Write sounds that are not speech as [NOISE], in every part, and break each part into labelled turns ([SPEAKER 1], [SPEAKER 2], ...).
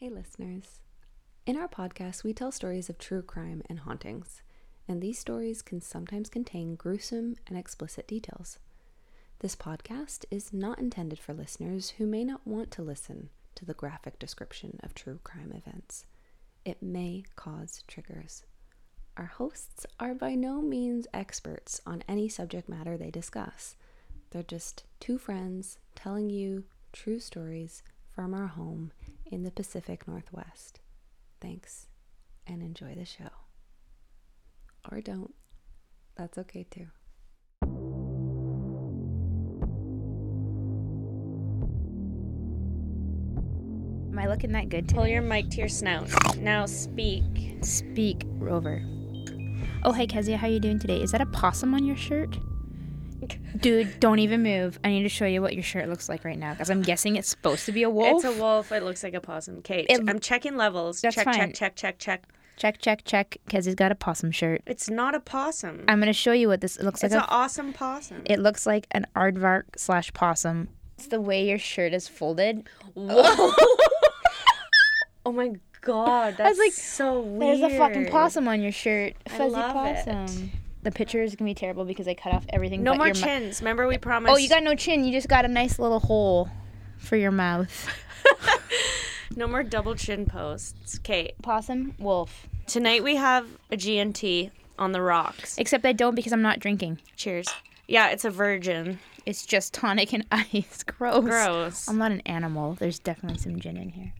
[SPEAKER 1] Hey, listeners. In our podcast, we tell stories of true crime and hauntings, and these stories can sometimes contain gruesome and explicit details. This podcast is not intended for listeners who may not want to listen to the graphic description of true crime events. It may cause triggers. Our hosts are by no means experts on any subject matter they discuss. They're just two friends telling you true stories from our home in the Pacific Northwest. Thanks and enjoy the show. Or don't. That's okay too.
[SPEAKER 2] Am I looking that good
[SPEAKER 3] Pull your mic to your snout. Now speak.
[SPEAKER 2] Speak, Rover. Oh, hey, Kezia, how you doing today? Is that a possum on your shirt? [LAUGHS] Dude, don't even move. I need to show you what your shirt looks like right now because I'm guessing it's supposed to be a wolf.
[SPEAKER 3] It's a wolf. It looks like a possum. Kate,
[SPEAKER 2] It-
[SPEAKER 3] I'm checking levels.
[SPEAKER 2] That's
[SPEAKER 3] check,
[SPEAKER 2] fine.
[SPEAKER 3] check, check, check, check.
[SPEAKER 2] check, check, check. he's got a possum shirt.
[SPEAKER 3] It's not a possum.
[SPEAKER 2] I'm gonna show you what this looks
[SPEAKER 3] it's
[SPEAKER 2] like.
[SPEAKER 3] It's an
[SPEAKER 2] A,
[SPEAKER 3] awesome possum.
[SPEAKER 2] it looks like an aardvark slash possum. It's the way your shirt is folded.
[SPEAKER 3] Whoa. [LAUGHS] [LAUGHS] oh my god, that's
[SPEAKER 2] like,
[SPEAKER 3] so weird.
[SPEAKER 2] There's a fucking possum on your shirt. Fuzzy
[SPEAKER 3] love it.
[SPEAKER 2] The picture is gonna be terrible because I cut off everything.
[SPEAKER 3] No more chins. Remember we promised.
[SPEAKER 2] Oh, you got no chin. You just got a nice little hole for your mouth. [LAUGHS]
[SPEAKER 3] no more double chin posts. Kate,
[SPEAKER 2] Possum, wolf.
[SPEAKER 3] tonight we have a G&T on the rocks.
[SPEAKER 2] Except I don't because I'm not drinking.
[SPEAKER 3] Cheers. Yeah, it's a virgin.
[SPEAKER 2] It's just tonic and [LAUGHS] ice. Gross.
[SPEAKER 3] Gross.
[SPEAKER 2] I'm not an animal. There's definitely some gin in here.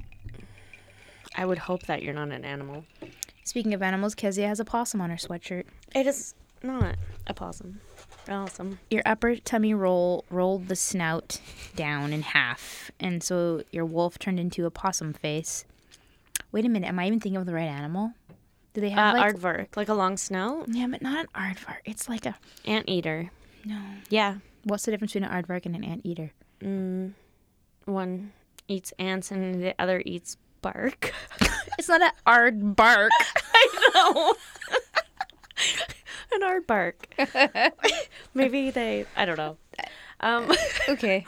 [SPEAKER 3] I would hope that you're not an animal.
[SPEAKER 2] Speaking of animals, Kezia has a possum on her sweatshirt.
[SPEAKER 3] It is not a possum. Awesome.
[SPEAKER 2] Your upper tummy roll rolled the snout down in half, and so your wolf turned into a possum face. Wait a minute, am I even thinking of the right animal? Do they
[SPEAKER 3] Uh,
[SPEAKER 2] have like
[SPEAKER 3] aardvark, like a long snout.
[SPEAKER 2] Yeah, but not an aardvark. It's like a
[SPEAKER 3] Anteater.
[SPEAKER 2] no.
[SPEAKER 3] Yeah.
[SPEAKER 2] What's the difference between an aardvark and an anteater?
[SPEAKER 3] Mm, one eats ants and the other eats bark. [LAUGHS]
[SPEAKER 2] It's not an aardvark. [LAUGHS]
[SPEAKER 3] I know. [LAUGHS] [LAUGHS] An aardvark. [LAUGHS] Maybe they. I don't know. Um, [LAUGHS]
[SPEAKER 2] okay.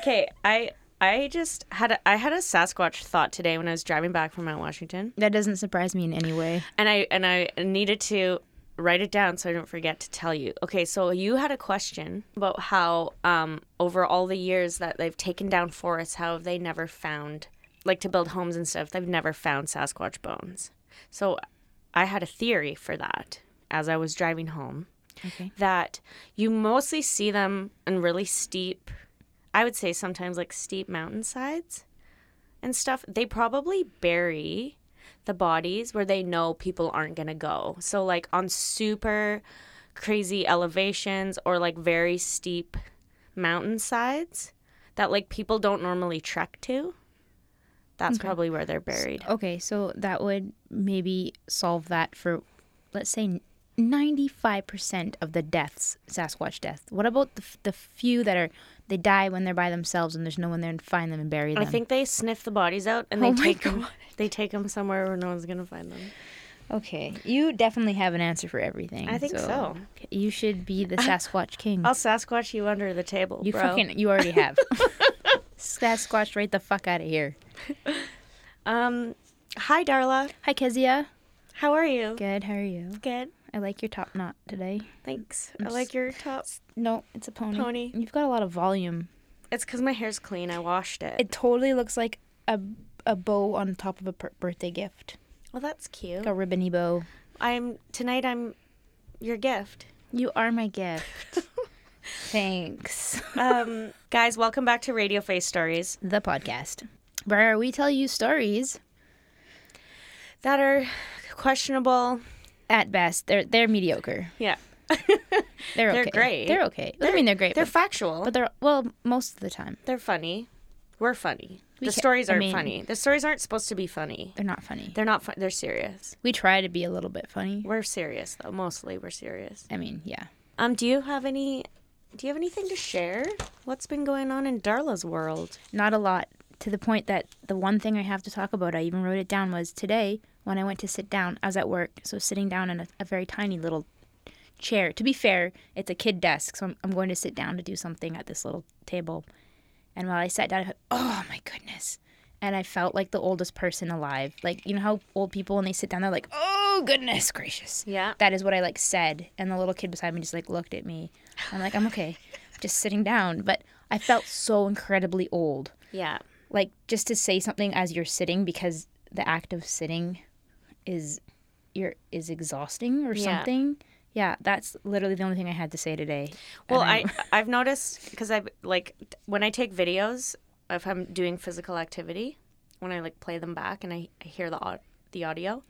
[SPEAKER 3] okay, I I just had a, I had a Sasquatch thought today when I was driving back from Mount Washington,
[SPEAKER 2] That doesn't surprise me in any way.
[SPEAKER 3] and I and I needed to write it down so I don't forget to tell you. Okay, so you had a question about how um, over all the years that they've taken down forests, how have they never found like to build homes and stuff? They've never found Sasquatch bones. So I had a theory for that as I was driving home
[SPEAKER 2] Okay.
[SPEAKER 3] that you mostly see them in really steep, I would say sometimes like steep mountainsides and stuff. They probably bury the bodies where they know people aren't going to go. So, like on super crazy elevations or like very steep mountainsides that like people don't normally trek to. That's probably where they're buried.
[SPEAKER 2] Okay, so that would maybe solve that for, let's say, 95% of the deaths, Sasquatch deaths. What about the, the few that are, they die when they're by themselves and there's no one there to find them and bury them?
[SPEAKER 3] I think they sniff the bodies out and
[SPEAKER 2] Oh
[SPEAKER 3] they take them. [LAUGHS] They take them somewhere where no one's gonna find them.
[SPEAKER 2] Okay, you definitely have an answer for everything.
[SPEAKER 3] I think so.
[SPEAKER 2] You should be the [LAUGHS] Sasquatch king.
[SPEAKER 3] I'll Sasquatch you under the table,
[SPEAKER 2] you
[SPEAKER 3] bro.
[SPEAKER 2] fucking, you already have. [LAUGHS] Sasquatch right the fuck out of here.
[SPEAKER 3] Um, hi Darla.
[SPEAKER 2] Hi, Kezia.
[SPEAKER 3] How are you?
[SPEAKER 2] Good, how are you?
[SPEAKER 3] Good.
[SPEAKER 2] I like your top knot today.
[SPEAKER 3] Thanks.
[SPEAKER 2] I'm
[SPEAKER 3] I like your top.
[SPEAKER 2] No, it's a pony.
[SPEAKER 3] Pony.
[SPEAKER 2] You've got a lot of volume.
[SPEAKER 3] It's because my hair's clean. I washed it.
[SPEAKER 2] It totally looks like a a bow on top of a per- birthday gift,
[SPEAKER 3] well, that's cute.
[SPEAKER 2] like a ribbony bow.
[SPEAKER 3] I'm tonight. I'm your gift.
[SPEAKER 2] You are my gift. [LAUGHS] Thanks. [LAUGHS]
[SPEAKER 3] Um, guys, welcome back to Radio Face Stories
[SPEAKER 2] The podcast where we tell you stories.
[SPEAKER 3] that are questionable.
[SPEAKER 2] At best, they're they're mediocre.
[SPEAKER 3] Yeah, [LAUGHS]
[SPEAKER 2] They're
[SPEAKER 3] They're
[SPEAKER 2] okay.
[SPEAKER 3] great.
[SPEAKER 2] They're okay. I mean, they're great.
[SPEAKER 3] they're
[SPEAKER 2] but,
[SPEAKER 3] factual.
[SPEAKER 2] but they're well most of the time
[SPEAKER 3] they're funny. We're funny.
[SPEAKER 2] We
[SPEAKER 3] the
[SPEAKER 2] ca-
[SPEAKER 3] stories aren't
[SPEAKER 2] mean-
[SPEAKER 3] funny. The stories aren't supposed to be funny.
[SPEAKER 2] they're not funny.
[SPEAKER 3] They're not. Fun- they're serious.
[SPEAKER 2] we try to be a little bit funny.
[SPEAKER 3] We're serious though. Mostly, we're serious.
[SPEAKER 2] I mean, yeah.
[SPEAKER 3] Um, do you have any? Do you have anything to share? What's been going on in Darla's world?
[SPEAKER 2] Not a lot. To the point that the one thing I have to talk about, I even wrote it down, was today when I went to sit down. I was at work, so sitting down in a, a very tiny little chair. To be fair, it's a kid desk, so I'm, I'm going to sit down to do something at this little table. And while I sat down, I thought, oh my goodness. and I felt like the oldest person alive. Like you know how old people when they sit down they're like, "Oh goodness gracious."
[SPEAKER 3] Yeah.
[SPEAKER 2] That is what I like said, and the little kid beside me just like looked at me. I'm like, "I'm okay." [LAUGHS] just sitting down, but I felt so incredibly old.
[SPEAKER 3] Yeah.
[SPEAKER 2] Like just to say something as you're sitting because the act of sitting is you're is exhausting or
[SPEAKER 3] Yeah.
[SPEAKER 2] something. Yeah, that's literally the only thing I had to say today.
[SPEAKER 3] Well, I [LAUGHS] I've noticed because I've like when I take videos if I'm doing physical activity, when I like play them back and I, I hear the the audio,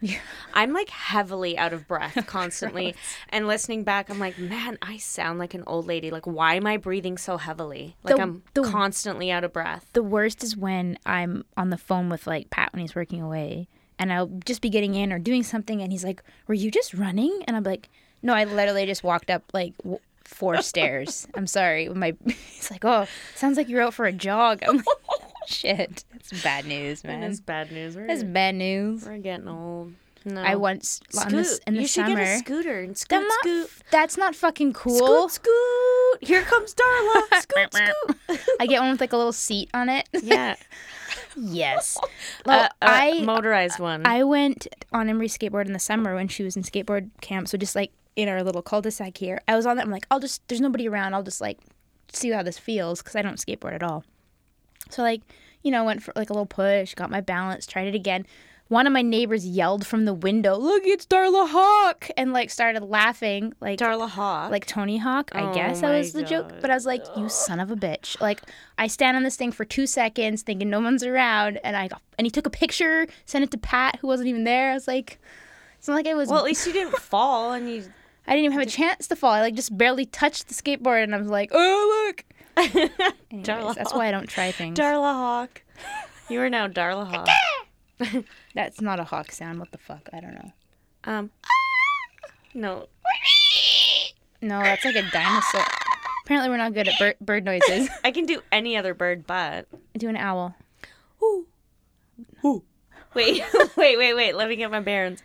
[SPEAKER 3] I'm like heavily out of breath [LAUGHS] constantly, and listening back, I'm like, man, I sound like an old lady. Like, why am I breathing so heavily? Like
[SPEAKER 2] The-
[SPEAKER 3] I'm
[SPEAKER 2] the-
[SPEAKER 3] constantly out of breath.
[SPEAKER 2] The worst is when I'm on the phone with like Pat when he's working away, and I'll just be getting in or doing something, and he's like, "Were you just running?" And I'm like, "No, I literally just walked up like w- four [LAUGHS] stairs." I'm sorry. My [LAUGHS] he's like, "Oh, sounds like you're out for a jog." I'm like, [LAUGHS] "Shit, that's bad news, man.
[SPEAKER 3] That's bad news. We're,
[SPEAKER 2] That's bad news."
[SPEAKER 3] we're getting old. No.
[SPEAKER 2] I once on
[SPEAKER 3] Scoot.
[SPEAKER 2] this, in the
[SPEAKER 3] you should get a scooter and scoot,
[SPEAKER 2] not-
[SPEAKER 3] scoot,
[SPEAKER 2] That's not fucking cool.
[SPEAKER 3] scoot, scoot. Here comes Darla. Scoot, scoot.
[SPEAKER 2] I get one with like a little seat on it.
[SPEAKER 3] Yeah.
[SPEAKER 2] Yes. [LAUGHS]
[SPEAKER 3] Uh,
[SPEAKER 2] Well,
[SPEAKER 3] uh,
[SPEAKER 2] I
[SPEAKER 3] motorized one.
[SPEAKER 2] I went on Emery's skateboard in the summer when she was in skateboard camp. So just like in our little cul-de-sac here, I was on that. I'm like, I'll just there's nobody around. I'll just like see how this feels because I don't skateboard at all. So like you know went for like a little push, got my balance, tried it again. One of my neighbors yelled from the window, "Look, it's Darla Hawk!" and like started laughing like
[SPEAKER 3] Darla Hawk.
[SPEAKER 2] like Tony Hawk. I
[SPEAKER 3] Oh
[SPEAKER 2] guess that
[SPEAKER 3] oh
[SPEAKER 2] was the joke. But I was like, you son of a bitch. Like I stand on this thing for two seconds thinking no one's around and I got and he took a picture, sent it to Pat who wasn't even there. I was like it's not like I was
[SPEAKER 3] well, at least you didn't [LAUGHS] fall, and you.
[SPEAKER 2] I didn't even have a chance to fall. I like just barely touched the skateboard and I was like, Oh look [LAUGHS] Anyways,
[SPEAKER 3] Darla
[SPEAKER 2] That's why I don't try things.
[SPEAKER 3] Darla Hawk. You are now Darla [LAUGHS] Hawk. [LAUGHS]
[SPEAKER 2] that's not a hawk sound. What the fuck? I don't know.
[SPEAKER 3] Um. No.
[SPEAKER 2] No, that's like a dinosaur. Apparently we're not good at bird, bird noises. [LAUGHS]
[SPEAKER 3] I can do any other bird, but.
[SPEAKER 2] Do an owl. Ooh. Ooh.
[SPEAKER 3] Wait, [LAUGHS] wait, wait, wait. Let me get my bearings.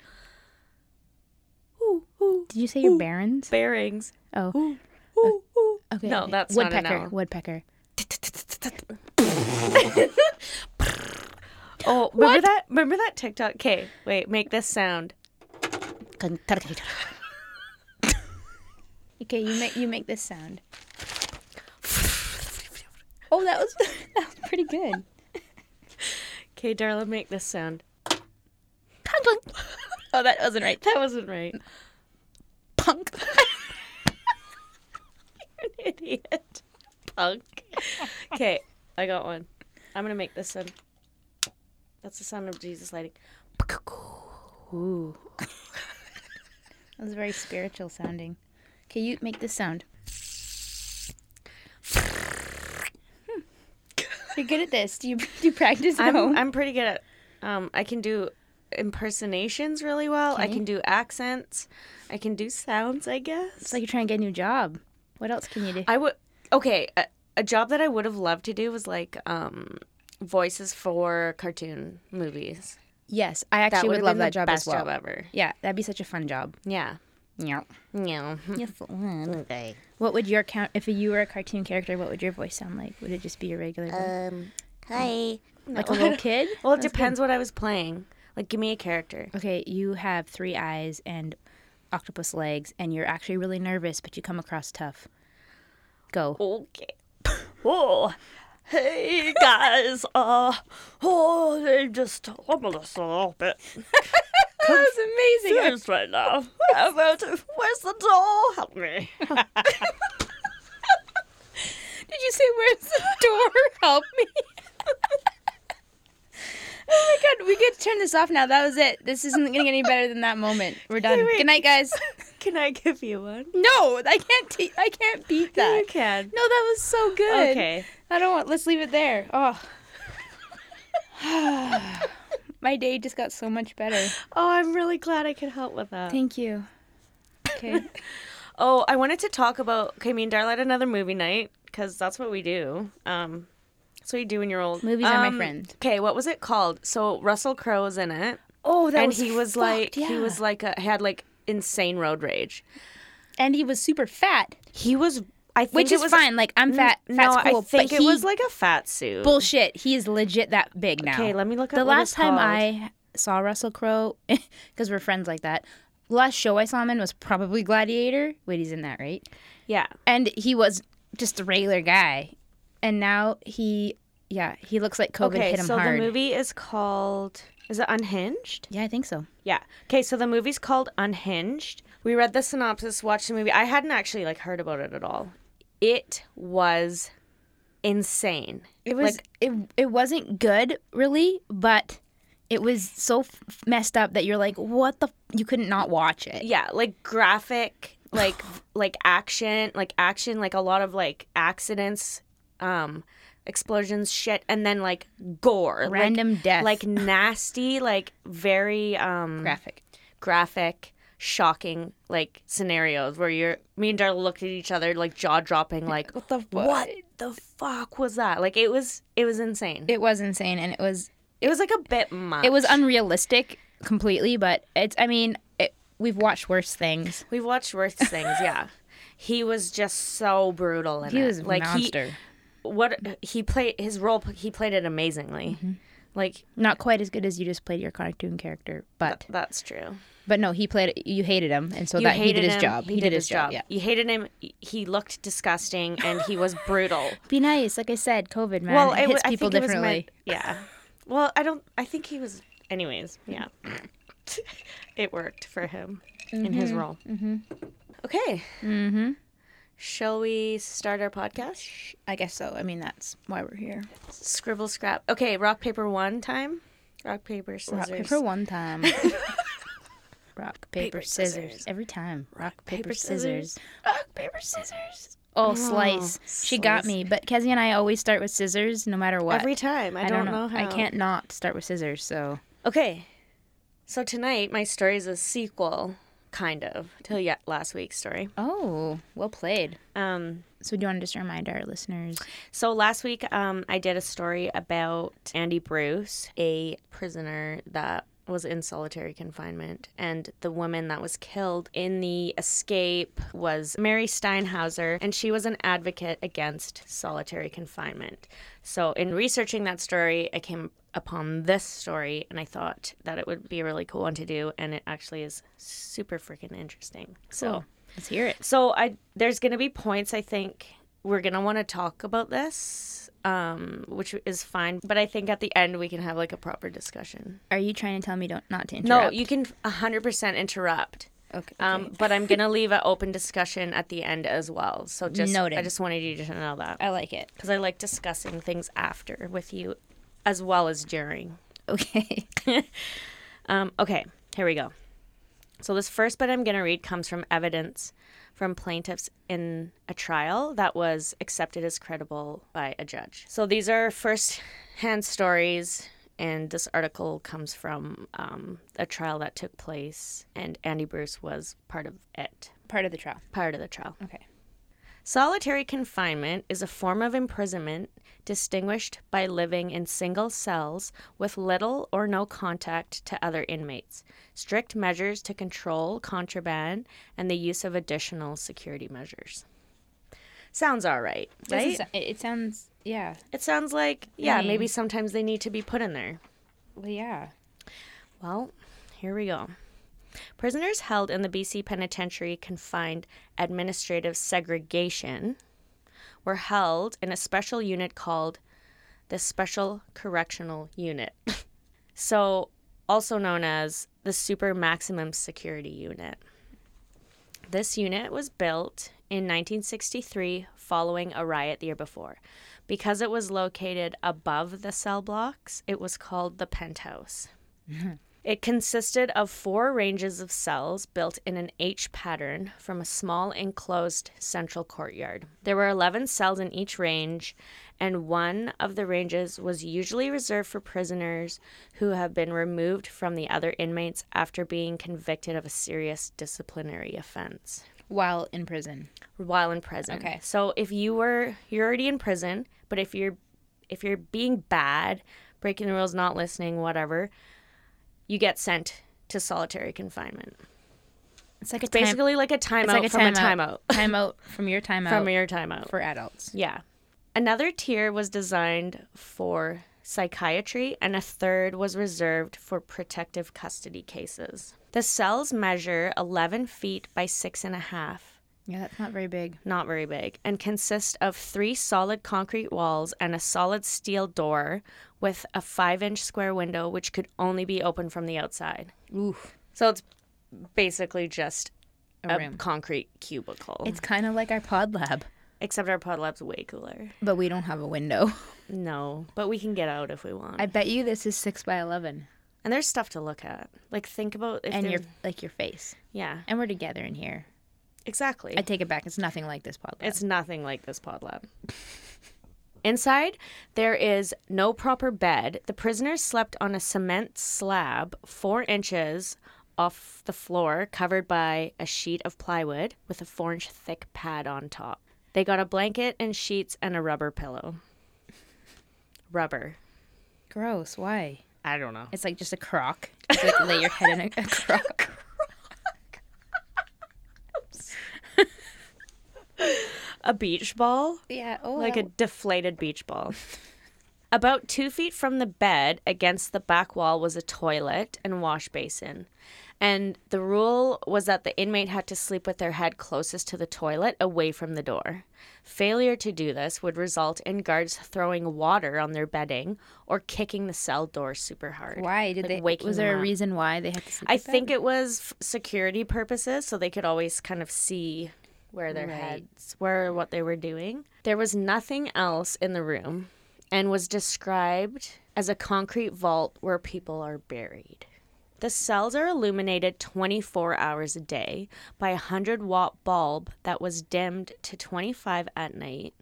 [SPEAKER 3] Ooh, ooh,
[SPEAKER 2] Did you say your barons?
[SPEAKER 3] bearings.
[SPEAKER 2] Oh.
[SPEAKER 3] Ooh, ooh.
[SPEAKER 2] Okay.
[SPEAKER 3] No,
[SPEAKER 2] okay.
[SPEAKER 3] that's not an
[SPEAKER 2] woodpecker.
[SPEAKER 3] owl.
[SPEAKER 2] Woodpecker.
[SPEAKER 3] Oh, remember that? Remember that TikTok? Okay, wait. Make this sound. [LAUGHS]
[SPEAKER 2] Okay, you make you make this sound. Oh, that was [LAUGHS] that was pretty good.
[SPEAKER 3] Okay, Darla, make this sound. [LAUGHS]
[SPEAKER 2] Oh, that wasn't right.
[SPEAKER 3] That wasn't right.
[SPEAKER 2] Punk.
[SPEAKER 3] You're an idiot. Punk. Okay, I got one. I'm gonna make this sound. That's the sound of Jesus lighting.
[SPEAKER 2] Ooh. [LAUGHS] that was very spiritual sounding. Okay, you make this sound. Hmm. You're good at this. Do you [LAUGHS] do you practice at
[SPEAKER 3] I'm
[SPEAKER 2] home?
[SPEAKER 3] I'm pretty good at. Um, I can do impersonations really well. I can do accents. I can do sounds. I guess.
[SPEAKER 2] it's like you're trying to get a new job. What else can you do?
[SPEAKER 3] I would. Okay, a, a job that I would have loved to do was like um, voices for cartoon movies.
[SPEAKER 2] yes, I actually would
[SPEAKER 3] have
[SPEAKER 2] love that
[SPEAKER 3] the
[SPEAKER 2] job
[SPEAKER 3] best
[SPEAKER 2] as well.
[SPEAKER 3] job ever.
[SPEAKER 2] Yeah, that'd be such a fun job.
[SPEAKER 3] Yeah.
[SPEAKER 2] Yeah.
[SPEAKER 3] Yeah. [LAUGHS]
[SPEAKER 2] Yes, it would.
[SPEAKER 3] Okay.
[SPEAKER 2] What would your count if you were a cartoon character? What would your voice sound like? Would it just be a regular, voice?
[SPEAKER 3] Um. Hi.
[SPEAKER 2] like a little [LAUGHS] kid?
[SPEAKER 3] Well, it
[SPEAKER 2] That's good.
[SPEAKER 3] depends what I was playing. Like, give me a character.
[SPEAKER 2] Okay, you have three eyes and octopus legs, and you're actually really nervous, but you come across tough. Go.
[SPEAKER 3] Okay. [LAUGHS] Oh, hey guys. Uh, oh, they just I'm a little bit [LAUGHS]
[SPEAKER 2] That was amazing.
[SPEAKER 3] confused right now. About where's the door? Help me.
[SPEAKER 2] Did you say, "Where's the door? Help me"? oh my god, we get to turn this off now. That was it. This isn't gonna get any better than that moment. We're done.
[SPEAKER 3] wait.
[SPEAKER 2] Good night, guys.
[SPEAKER 3] Can I give you one?
[SPEAKER 2] No, I can't. Te- I can't beat that.
[SPEAKER 3] You can.
[SPEAKER 2] No, that was so good.
[SPEAKER 3] Okay.
[SPEAKER 2] I don't want. Let's leave it there. Oh. [SIGHS] My day just got so much better.
[SPEAKER 3] Oh, I'm really glad I could help with that.
[SPEAKER 2] Thank you. Okay. [LAUGHS]
[SPEAKER 3] Oh, I wanted to talk about. Okay, me and Darla had another movie night because that's what we do. Um, that's what you do when you're old.
[SPEAKER 2] Movies are my
[SPEAKER 3] Um,
[SPEAKER 2] friend.
[SPEAKER 3] Okay, what was it called? So Russell Crowe was in it,
[SPEAKER 2] Oh, that
[SPEAKER 3] and
[SPEAKER 2] was
[SPEAKER 3] he was
[SPEAKER 2] fucked,
[SPEAKER 3] like, he was like, a, had like insane road rage.
[SPEAKER 2] and he was super fat.
[SPEAKER 3] He was I think
[SPEAKER 2] which
[SPEAKER 3] it
[SPEAKER 2] is
[SPEAKER 3] was
[SPEAKER 2] fine. Like I'm fat,
[SPEAKER 3] no,
[SPEAKER 2] fat's cool,
[SPEAKER 3] I think
[SPEAKER 2] but
[SPEAKER 3] it
[SPEAKER 2] he,
[SPEAKER 3] was like a fat suit.
[SPEAKER 2] bullshit. He is legit that big now.
[SPEAKER 3] Okay, let me look up
[SPEAKER 2] The last time
[SPEAKER 3] called.
[SPEAKER 2] I saw Russell Crowe, [LAUGHS] because we're friends like that. Last show I saw him in was probably Gladiator. Wait, he's in that, right?
[SPEAKER 3] Yeah.
[SPEAKER 2] And he was just a regular guy, and now he, yeah, he looks like COVID
[SPEAKER 3] okay,
[SPEAKER 2] hit him
[SPEAKER 3] so
[SPEAKER 2] hard.
[SPEAKER 3] the movie is called. Is it Unhinged?
[SPEAKER 2] yeah, I think so.
[SPEAKER 3] Yeah. Okay, so the movie's called Unhinged. We read the synopsis, watched the movie. I hadn't actually like heard about it at all. It was insane.
[SPEAKER 2] It was it it wasn't good really, but it was so f- messed up that you're like, what the? F-? You couldn't not watch it.
[SPEAKER 3] Yeah, like graphic, like [SIGHS] like action, like action, like a lot of like accidents, um, explosions, shit, and then like gore, like-
[SPEAKER 2] Random death.
[SPEAKER 3] like nasty, like very um
[SPEAKER 2] graphic.
[SPEAKER 3] graphic, shocking like scenarios where you're me and Darla looked at each other like jaw dropping, [LAUGHS] like
[SPEAKER 2] What the fuck?
[SPEAKER 3] what the fuck was that? Like it was it was insane. It,
[SPEAKER 2] was insane, and it was it
[SPEAKER 3] was like a bit much.
[SPEAKER 2] it was unrealistic completely. But it's I mean, it, we've watched worse things.
[SPEAKER 3] We've watched worse things, yeah. [LAUGHS] He was just so brutal in
[SPEAKER 2] He
[SPEAKER 3] it.
[SPEAKER 2] was a
[SPEAKER 3] like
[SPEAKER 2] monster.
[SPEAKER 3] he what he played his role he played it amazingly.
[SPEAKER 2] Mm-hmm.
[SPEAKER 3] Like
[SPEAKER 2] Not quite as good as you just played your cartoon character, but
[SPEAKER 3] that's true.
[SPEAKER 2] but no, he played. You hated him, and so
[SPEAKER 3] You
[SPEAKER 2] that he
[SPEAKER 3] hated
[SPEAKER 2] did his
[SPEAKER 3] him,
[SPEAKER 2] job.
[SPEAKER 3] He, did, his job.
[SPEAKER 2] Yeah.
[SPEAKER 3] You hated him. He looked disgusting and he was brutal. [LAUGHS]
[SPEAKER 2] Be nice, like I said. COVID man.
[SPEAKER 3] well,
[SPEAKER 2] it
[SPEAKER 3] it,
[SPEAKER 2] hits
[SPEAKER 3] I
[SPEAKER 2] people
[SPEAKER 3] think it was
[SPEAKER 2] differently.
[SPEAKER 3] meant- yeah. Well, I don't. I think he was. Anyways, yeah. [LAUGHS] it worked for him in his role. Mm-hmm. Okay. Shall we start our podcast?
[SPEAKER 2] I guess so. I mean, that's why we're here.
[SPEAKER 3] Scribble scrap. Okay, rock paper one time. Rock paper scissors.
[SPEAKER 2] Rock paper one time. [LAUGHS] Rock paper,
[SPEAKER 3] Paper,
[SPEAKER 2] scissors.
[SPEAKER 3] scissors.
[SPEAKER 2] every time. Rock paper,
[SPEAKER 3] paper,
[SPEAKER 2] scissors.
[SPEAKER 3] scissors.
[SPEAKER 2] Rock paper scissors. Oh, oh slice. She got me. But Kezzy and I always start with scissors, no matter what.
[SPEAKER 3] Every time. I,
[SPEAKER 2] I
[SPEAKER 3] don't, know. how.
[SPEAKER 2] I can't not start with scissors. So
[SPEAKER 3] Okay. So tonight my story is a sequel, kind of, to yet last week's story.
[SPEAKER 2] oh, well played.
[SPEAKER 3] Um,
[SPEAKER 2] So do you want to just remind our listeners?
[SPEAKER 3] so last week um, I did a story about Andy Bruce, a prisoner that was in solitary confinement, and the woman that was killed in the escape was Mary Steinhauser, and she was an advocate against solitary confinement. So in researching that story, I came upon this story, and I thought that it would be a really cool one to do, and it actually is super freaking interesting. So.
[SPEAKER 2] Cool. Let's hear it.
[SPEAKER 3] So I there's gonna be points I think we're gonna want to talk about this, um, which is fine. But I think at the end we can have like a proper discussion.
[SPEAKER 2] Are you trying to tell me don't not to interrupt?
[SPEAKER 3] No, you can hundred percent interrupt.
[SPEAKER 2] Okay.
[SPEAKER 3] Um,
[SPEAKER 2] okay.
[SPEAKER 3] but I'm gonna leave an open discussion at the end as well. So just
[SPEAKER 2] Noted.
[SPEAKER 3] I just wanted you to know that
[SPEAKER 2] I like it.
[SPEAKER 3] because I like discussing things after with you, as well as during.
[SPEAKER 2] Okay. [LAUGHS]
[SPEAKER 3] Um, okay, here we go. So, this first bit I'm going to read comes from evidence from plaintiffs in a trial that was accepted as credible by a judge. So, these are first hand stories, and this article comes from um, a trial that took place, and Andy Bruce was part of it,
[SPEAKER 2] Part of the trial.
[SPEAKER 3] part of the trial.
[SPEAKER 2] Okay.
[SPEAKER 3] Solitary confinement is a form of imprisonment distinguished by living in single cells with little or no contact to other inmates, strict measures to control contraband, and the use of additional security measures. Sounds all right, right?
[SPEAKER 2] is- it, sounds yeah.
[SPEAKER 3] it sounds like, yeah,
[SPEAKER 2] mean-
[SPEAKER 3] maybe sometimes they need to be put in there.
[SPEAKER 2] Well, yeah.
[SPEAKER 3] Well, here we go. Prisoners held in the BC Penitentiary confined administrative segregation were held in a special unit called the Special Correctional Unit. [LAUGHS] so, also known as the Super Maximum Security Unit. This unit was built in 1963 following a riot the year before. Because it was located above the cell blocks, it was called the penthouse. [LAUGHS] It consisted of four ranges of cells built in an H pattern from a small enclosed central courtyard. There were 11 cells in each range, and one of the ranges was usually reserved for prisoners who have been removed from the other inmates after being convicted of a serious disciplinary offense
[SPEAKER 2] While in prison.
[SPEAKER 3] while in prison.
[SPEAKER 2] Okay.
[SPEAKER 3] So if you were you're already in prison, but if you're if you're being bad, breaking the rules, not listening, whatever, you get sent to solitary confinement.
[SPEAKER 2] It's like a
[SPEAKER 3] It's basically like a timeout
[SPEAKER 2] like a
[SPEAKER 3] from a timeout. [LAUGHS]
[SPEAKER 2] Timeout from your timeout
[SPEAKER 3] from your timeout.
[SPEAKER 2] for adults.
[SPEAKER 3] Yeah. Another tier was designed for psychiatry, and a third was reserved for protective custody cases. The cells measure 11 feet by six and a half,
[SPEAKER 2] Yeah, that's not very big.
[SPEAKER 3] not very big, and consist of three solid concrete walls and a solid steel door with a five inch square window, which could only be opened from the outside.
[SPEAKER 2] Oof.
[SPEAKER 3] So it's basically just
[SPEAKER 2] A
[SPEAKER 3] a, concrete cubicle.
[SPEAKER 2] It's kind of like our pod lab,
[SPEAKER 3] Except our pod lab's way cooler.
[SPEAKER 2] but we don't have a window. [LAUGHS]
[SPEAKER 3] No, but we can get out if we want.
[SPEAKER 2] I bet you this is six by eleven,
[SPEAKER 3] And there's stuff to look at. Like think about if
[SPEAKER 2] and your like your face,
[SPEAKER 3] yeah,
[SPEAKER 2] and we're together in here.
[SPEAKER 3] Exactly.
[SPEAKER 2] I take it back. It's nothing like this pod lab.
[SPEAKER 3] it's nothing like this pod lab. Inside, there is no proper bed. The prisoners slept on a cement slab four inches off the floor, covered by a sheet of plywood with a four inch thick pad on top. They got a blanket and sheets and a rubber pillow. Rubber.
[SPEAKER 2] gross. Why?
[SPEAKER 3] I don't know.
[SPEAKER 2] It's like just a crock. It's like lay your head in a, a crock. [LAUGHS] [LAUGHS]
[SPEAKER 3] A beach ball?
[SPEAKER 2] Yeah. Oh,
[SPEAKER 3] like a deflated beach ball. [LAUGHS] About two feet from the bed, against the back wall, was a toilet and wash basin. And the rule was that the inmate had to sleep with their head closest to the toilet, away from the door. Failure to do this would result in guards throwing water on their bedding or kicking the cell door super hard.
[SPEAKER 2] why did
[SPEAKER 3] like
[SPEAKER 2] they?
[SPEAKER 3] waking
[SPEAKER 2] Was there a reason why they had to sleep?
[SPEAKER 3] I
[SPEAKER 2] that?
[SPEAKER 3] think it was security purposes, so they could always kind of see where their
[SPEAKER 2] Right.
[SPEAKER 3] heads were, what they were doing. There was nothing else in the room and was described as a concrete vault where people are buried. The cells are illuminated 24 hours a day by a 100 watt bulb that was dimmed to 25 at night.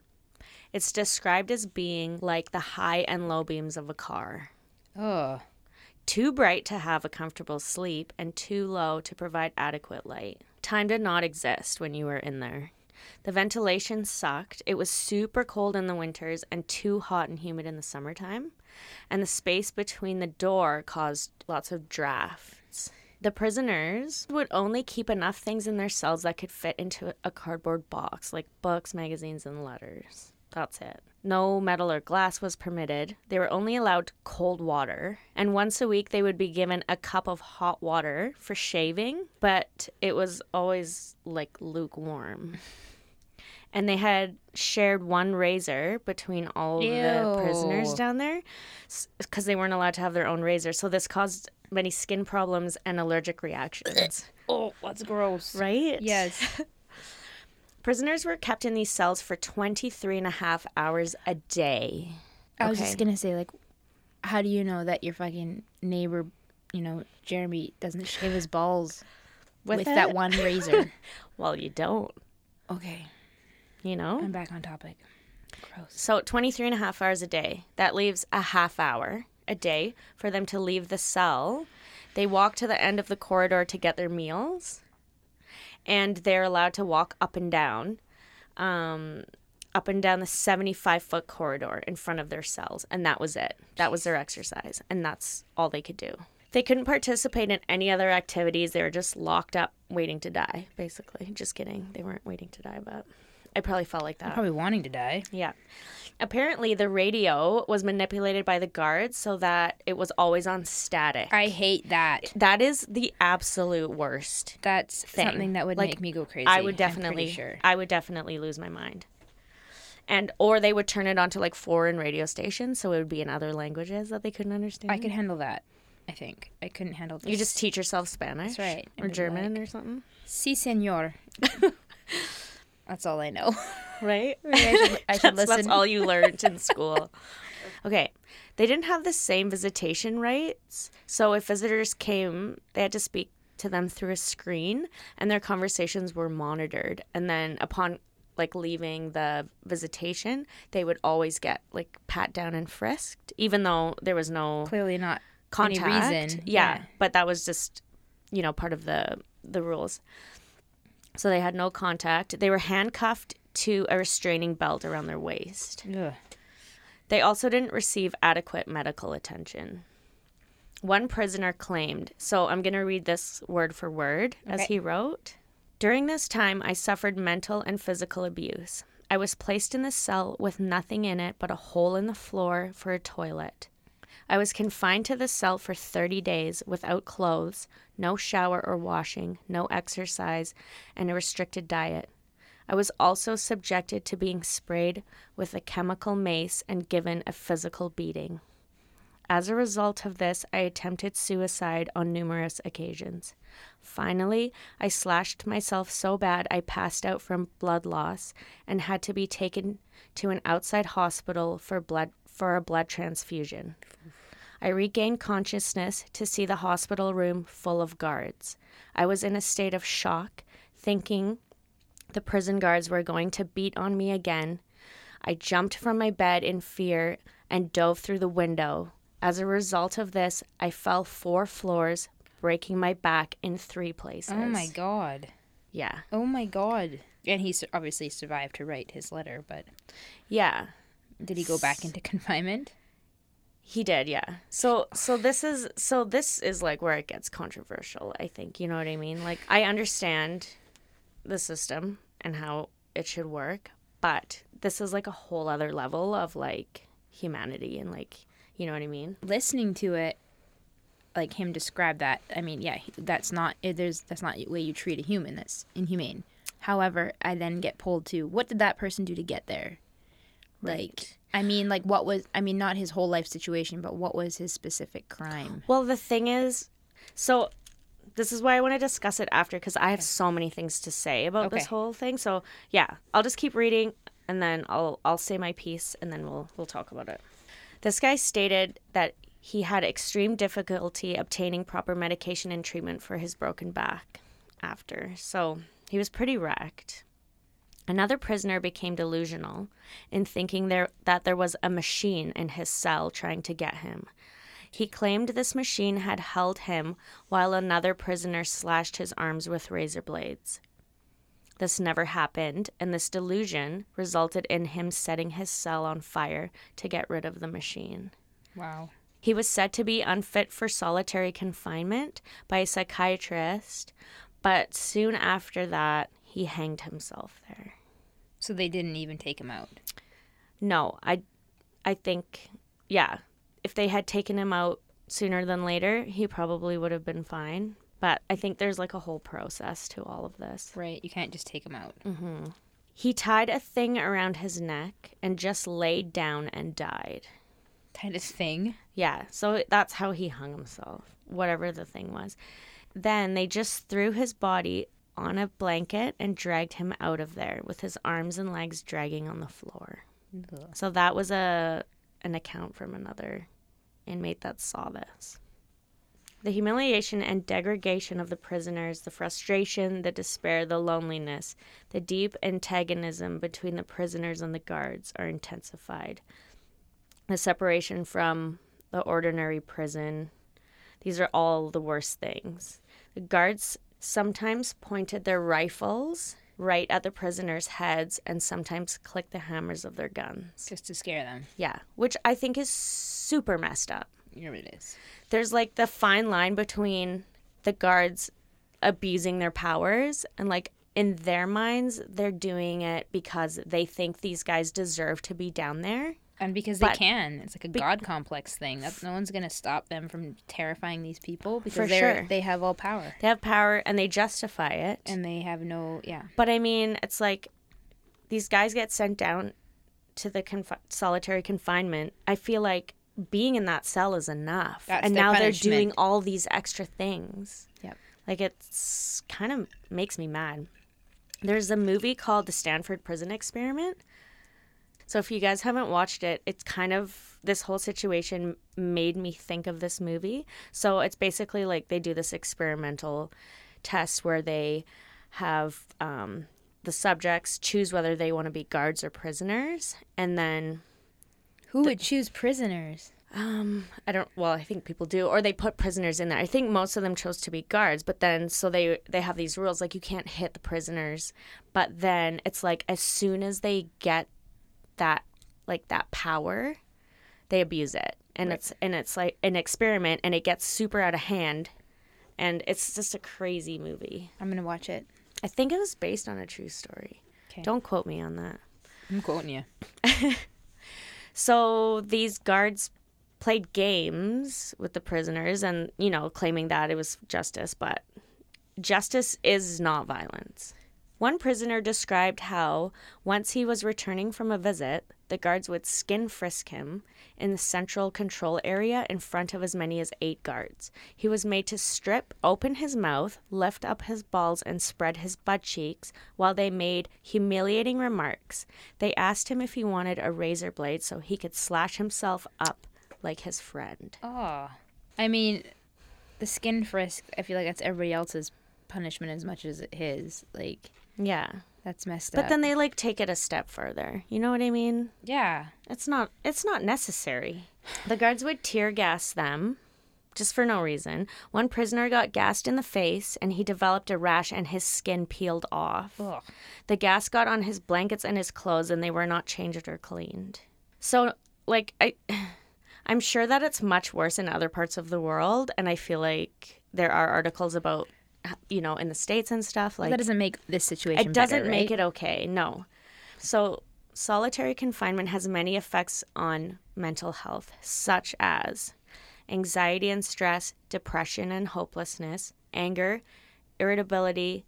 [SPEAKER 3] It's described as being like the high and low beams of a car
[SPEAKER 2] Oh,
[SPEAKER 3] too bright to have a comfortable sleep and too low to provide adequate light. Time did not exist when you were in there. The ventilation sucked. It was super cold in the winters and too hot and humid in the summertime. And the space between the door caused lots of drafts. The prisoners would only keep enough things in their cells that could fit into a cardboard box, like books, magazines, and letters. That's it. No metal or glass was permitted. They were only allowed cold water. And once a week, they would be given a cup of hot water for shaving, but it was always like lukewarm. And they had shared one razor between all of the prisoners down there because they weren't allowed to have their own razor. So this caused many skin problems and allergic reactions. [COUGHS]
[SPEAKER 2] oh, that's gross.
[SPEAKER 3] right?
[SPEAKER 2] Yes. [LAUGHS]
[SPEAKER 3] Prisoners were kept in these cells for 23 and a half hours a day.
[SPEAKER 2] I was
[SPEAKER 3] Okay.
[SPEAKER 2] just gonna say, like, how do you know that your fucking neighbor, you know, Jeremy, doesn't shave his balls with,
[SPEAKER 3] With
[SPEAKER 2] that one [LAUGHS] razor?
[SPEAKER 3] Well, you don't,
[SPEAKER 2] okay,
[SPEAKER 3] you know?
[SPEAKER 2] I'm back on topic. Gross.
[SPEAKER 3] So 23 and a half hours a day. That leaves a half hour a day for them to leave the cell. They walk to the end of the corridor to get their meals. And they're allowed to walk up and down, um, up and down the 75 foot corridor in front of their cells. And that was it. That was their exercise. And that's all they could do. They couldn't participate in any other activities. They were just locked up waiting to die, basically. Just kidding. They weren't waiting to die, but I probably felt like that.
[SPEAKER 2] I'm Probably wanting to die.
[SPEAKER 3] Yeah. Apparently, the radio was manipulated by the guards so that it was always on static.
[SPEAKER 2] I hate that.
[SPEAKER 3] that is the absolute worst.
[SPEAKER 2] That's
[SPEAKER 3] Thing.
[SPEAKER 2] something that would
[SPEAKER 3] Like,
[SPEAKER 2] make me go crazy.
[SPEAKER 3] I would definitely,
[SPEAKER 2] sure.
[SPEAKER 3] I would definitely lose my mind. And or they would turn it onto like foreign radio stations, so it would be in other languages that they couldn't understand.
[SPEAKER 2] I could handle that. I think I couldn't handle this.
[SPEAKER 3] You just teach yourself Spanish,
[SPEAKER 2] That's right,
[SPEAKER 3] or German
[SPEAKER 2] like-
[SPEAKER 3] or something,
[SPEAKER 2] si, senor. [LAUGHS] That's all I know. [LAUGHS]
[SPEAKER 3] right?
[SPEAKER 2] I should, I should listen.
[SPEAKER 3] that's all you learned in [LAUGHS] school. Okay. They didn't have the same visitation rights. So if visitors came, they had to speak to them through a screen and their conversations were monitored. And then upon like leaving the visitation, they would always get like pat down and frisked, even though there was no
[SPEAKER 2] Clearly not
[SPEAKER 3] contact.
[SPEAKER 2] any reason.
[SPEAKER 3] Yeah, but that was just you know part of the the rules. So they had no contact. They were handcuffed to a restraining belt around their waist.
[SPEAKER 2] Ugh.
[SPEAKER 3] They also didn't receive adequate medical attention. One prisoner claimed, so I'm going to read this word for word as he wrote. During this time, I suffered mental and physical abuse. I was placed in the cell with nothing in it but a hole in the floor for a toilet. I was confined to the cell for 30 days without clothes, no shower or washing, no exercise, and a restricted diet. I was also subjected to being sprayed with a chemical mace and given a physical beating. As a result of this, I attempted suicide on numerous occasions. Finally, I slashed myself so bad I passed out from blood loss and had to be taken to an outside hospital for blood for a blood transfusion. I regained consciousness to see the hospital room full of guards. I was in a state of shock, thinking the prison guards were going to beat on me again. I jumped from my bed in fear and dove through the window. As a result of this, I fell four floors, breaking my back in three places.
[SPEAKER 2] Oh my god.
[SPEAKER 3] Yeah.
[SPEAKER 2] Oh my god. And he obviously survived to write his letter, but
[SPEAKER 3] Yeah.
[SPEAKER 2] Did he go back into [LAUGHS] confinement?
[SPEAKER 3] He did, yeah. So so this is so this is like where it gets controversial, I think. You know what I mean? Like I understand the system and how it should work, but this is like a whole other level of like humanity and like you know what I mean?
[SPEAKER 2] Listening to it, like him describe that, I mean, yeah, that's not there's that's not the way you treat a human. That's inhumane. However, I then get pulled to what did that person do to get there? Like, I mean, like what was I mean, not his whole life situation, but what was his specific crime?
[SPEAKER 3] Well, the thing is, so this is why I want to discuss it after because I have so many things to say about this whole thing. So yeah, I'll just keep reading and then I'll I'll say my piece and then we'll we'll talk about it. This guy stated that he had extreme difficulty obtaining proper medication and treatment for his broken back after. So he was pretty wrecked. Another prisoner became delusional in thinking there that there was a machine in his cell trying to get him. He claimed this machine had held him while another prisoner slashed his arms with razor blades. This never happened, and this delusion resulted in him setting his cell on fire to get rid of the machine.
[SPEAKER 2] Wow.
[SPEAKER 3] He was said to be unfit for solitary confinement by a psychiatrist, but soon after that, he hanged himself there.
[SPEAKER 2] So they didn't even take him out.
[SPEAKER 3] No, I I think yeah, if they had taken him out sooner than later, he probably would have been fine. But I think there's like a whole process to all of this.
[SPEAKER 2] Right. You can't just take him out. Mm-hmm.
[SPEAKER 3] He tied a thing around his neck and just laid down and died.
[SPEAKER 2] Kind of thing.
[SPEAKER 3] Yeah, so that's how he hung himself, whatever the thing was. Then they just threw his body on a blanket and dragged him out of there with his arms and legs dragging on the floor. So that was a an account from another inmate that saw this. The humiliation and degradation of the prisoners, the frustration, the despair, the loneliness, the deep antagonism between the prisoners and the guards are intensified. The separation from the ordinary prison, these are all the worst things. The guards sometimes pointed their rifles right at the prisoners' heads and sometimes clicked the hammers of their guns.
[SPEAKER 2] Just to scare them.
[SPEAKER 3] Yeah, which I think is super messed up.
[SPEAKER 2] What it is.
[SPEAKER 3] There's like the fine line between the guards abusing their powers and like in their minds they're doing it because they think these guys deserve to be down there.
[SPEAKER 2] And because they
[SPEAKER 3] But-
[SPEAKER 2] can, it's like a god complex thing. That no one's gonna stop them from terrifying these people because they're
[SPEAKER 3] sure.
[SPEAKER 2] they have all power
[SPEAKER 3] They have power and they justify it.
[SPEAKER 2] and they have no yeah.
[SPEAKER 3] But I mean, it's like these guys get sent down to the confi- solitary confinement. I feel like being in that cell is enough.
[SPEAKER 2] That's
[SPEAKER 3] and now they're doing all these extra things.
[SPEAKER 2] Yep.
[SPEAKER 3] Like it's kind of makes me mad. There's a movie called The Stanford Prison Experiment. So if you guys haven't watched it, it's kind of this whole situation made me think of this movie. So it's basically like they do this experimental test where they have um, the subjects choose whether they want to be guards or prisoners, and then
[SPEAKER 2] Who would choose prisoners?
[SPEAKER 3] um, I don't. Well, I think people do, or they put prisoners in there. I think most of them chose to be guards, but then so they they have these rules like you can't hit the prisoners, but then it's like as soon as they get that like that power, they abuse it and it's and it's like an experiment and it gets super out of hand and it's just a crazy movie.
[SPEAKER 2] I'm gonna watch it.
[SPEAKER 3] I think it was based on a true story.
[SPEAKER 2] 'Kay.
[SPEAKER 3] Don't quote me on that.
[SPEAKER 2] I'm quoting you. [LAUGHS]
[SPEAKER 3] So these guards played games with the prisoners and, you know, claiming that it was justice, but justice is not violence. One prisoner described how, once he was returning from a visit, the guards would skin frisk him in the central control area in front of as many as eight guards. He was made to strip, open his mouth, lift up his balls, and spread his butt cheeks while they made humiliating remarks. They asked him if he wanted a razor blade so he could slash himself up like his friend.
[SPEAKER 2] Oh, I mean, the skin frisk. I feel like that's everybody else's punishment as much as his. Like
[SPEAKER 3] Yeah.
[SPEAKER 2] that's messed
[SPEAKER 3] But
[SPEAKER 2] up.
[SPEAKER 3] But then they like take it a step further. You know what I mean?
[SPEAKER 2] yeah,
[SPEAKER 3] It's not it's not necessary. The guards would tear gas them just for no reason. One prisoner got gassed in the face and he developed a rash and his skin peeled off.
[SPEAKER 2] Ugh.
[SPEAKER 3] The gas got on his blankets and his clothes and they were not changed or cleaned. So like I [SIGHS] I'm sure that it's much worse in other parts of the world and I feel like there are articles about you know in the states and stuff like
[SPEAKER 2] that doesn't make this situation.
[SPEAKER 3] it doesn't
[SPEAKER 2] better,
[SPEAKER 3] make
[SPEAKER 2] right?
[SPEAKER 3] it okay no so solitary confinement has many effects on mental health such as anxiety and stress depression and hopelessness anger irritability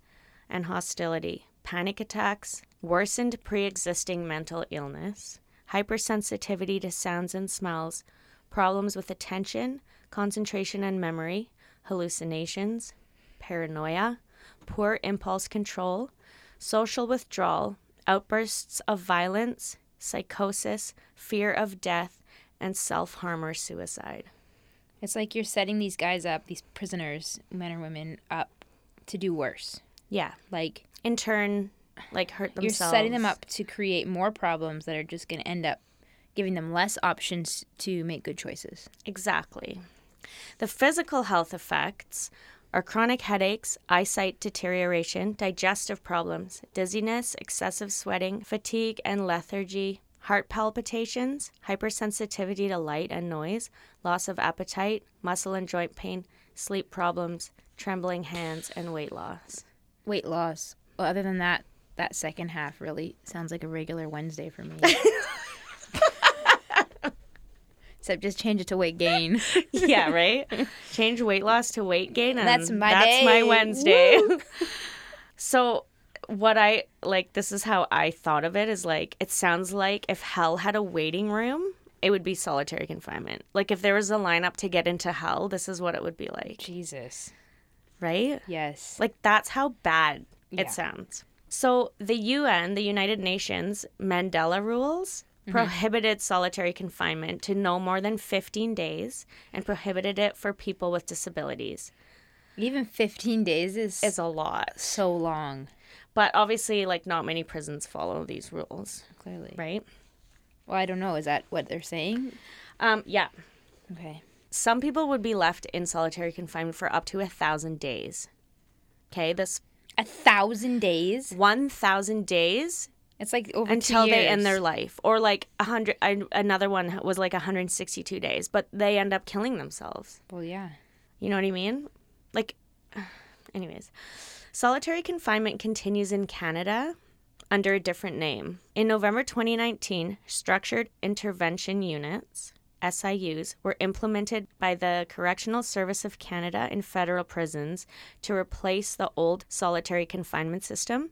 [SPEAKER 3] and hostility panic attacks worsened pre-existing mental illness hypersensitivity to sounds and smells problems with attention concentration and memory hallucinations paranoia poor impulse control, social withdrawal, outbursts of violence, psychosis, fear of death, and self harm or suicide.
[SPEAKER 2] It's like you're setting these guys up, these prisoners, men or women, up to do worse.
[SPEAKER 3] Yeah.
[SPEAKER 2] Like
[SPEAKER 3] In turn, like hurt themselves.
[SPEAKER 2] you're setting them up to create more problems that are just going to end up giving them less options to make good choices.
[SPEAKER 3] Exactly. The physical health effects are chronic headaches, eyesight deterioration, digestive problems, dizziness, excessive sweating, fatigue and lethargy, heart palpitations, hypersensitivity to light and noise, loss of appetite, muscle and joint pain, sleep problems, trembling hands, and weight loss.
[SPEAKER 2] Weight loss. Well, other than that, that second half really sounds like a regular Wednesday for me. [LAUGHS] Except just change it to weight gain. [LAUGHS]
[SPEAKER 3] yeah, right? Change weight loss to weight gain and
[SPEAKER 2] That's my
[SPEAKER 3] that's my. Wednesday. [LAUGHS] so what I like this is how I thought of it is like it sounds like if hell had a waiting room, it would be solitary confinement. Like if there was a lineup to get into hell, this is what it would be like,
[SPEAKER 2] Jesus.
[SPEAKER 3] right?
[SPEAKER 2] Yes.
[SPEAKER 3] Like that's how bad
[SPEAKER 2] Yeah.
[SPEAKER 3] it sounds. So the UN, the United Nations Mandela rules prohibited solitary confinement to no more than 15 days and prohibited it for people with disabilities.
[SPEAKER 2] Even 15 days is
[SPEAKER 3] It's a lot.
[SPEAKER 2] so long,
[SPEAKER 3] But obviously like not many prisons follow these rules,
[SPEAKER 2] clearly.
[SPEAKER 3] right?
[SPEAKER 2] Well, I don't know. Is that what they're saying?
[SPEAKER 3] Um yeah.
[SPEAKER 2] Okay.
[SPEAKER 3] Some people would be left in solitary confinement for up to a thousand days. Okay, this
[SPEAKER 2] A thousand days?
[SPEAKER 3] 1,000 days
[SPEAKER 2] It's like over
[SPEAKER 3] until they end their life. Or like a hundred another one was like 162 days but they end up killing themselves.
[SPEAKER 2] Well, yeah.
[SPEAKER 3] you know what i mean? Like [SIGHS] anyways. Solitary confinement continues in canada under a different name. In november 2019 structured intervention units SIUs were implemented by the Correctional Service of Canada in federal prisons to replace the old solitary confinement system,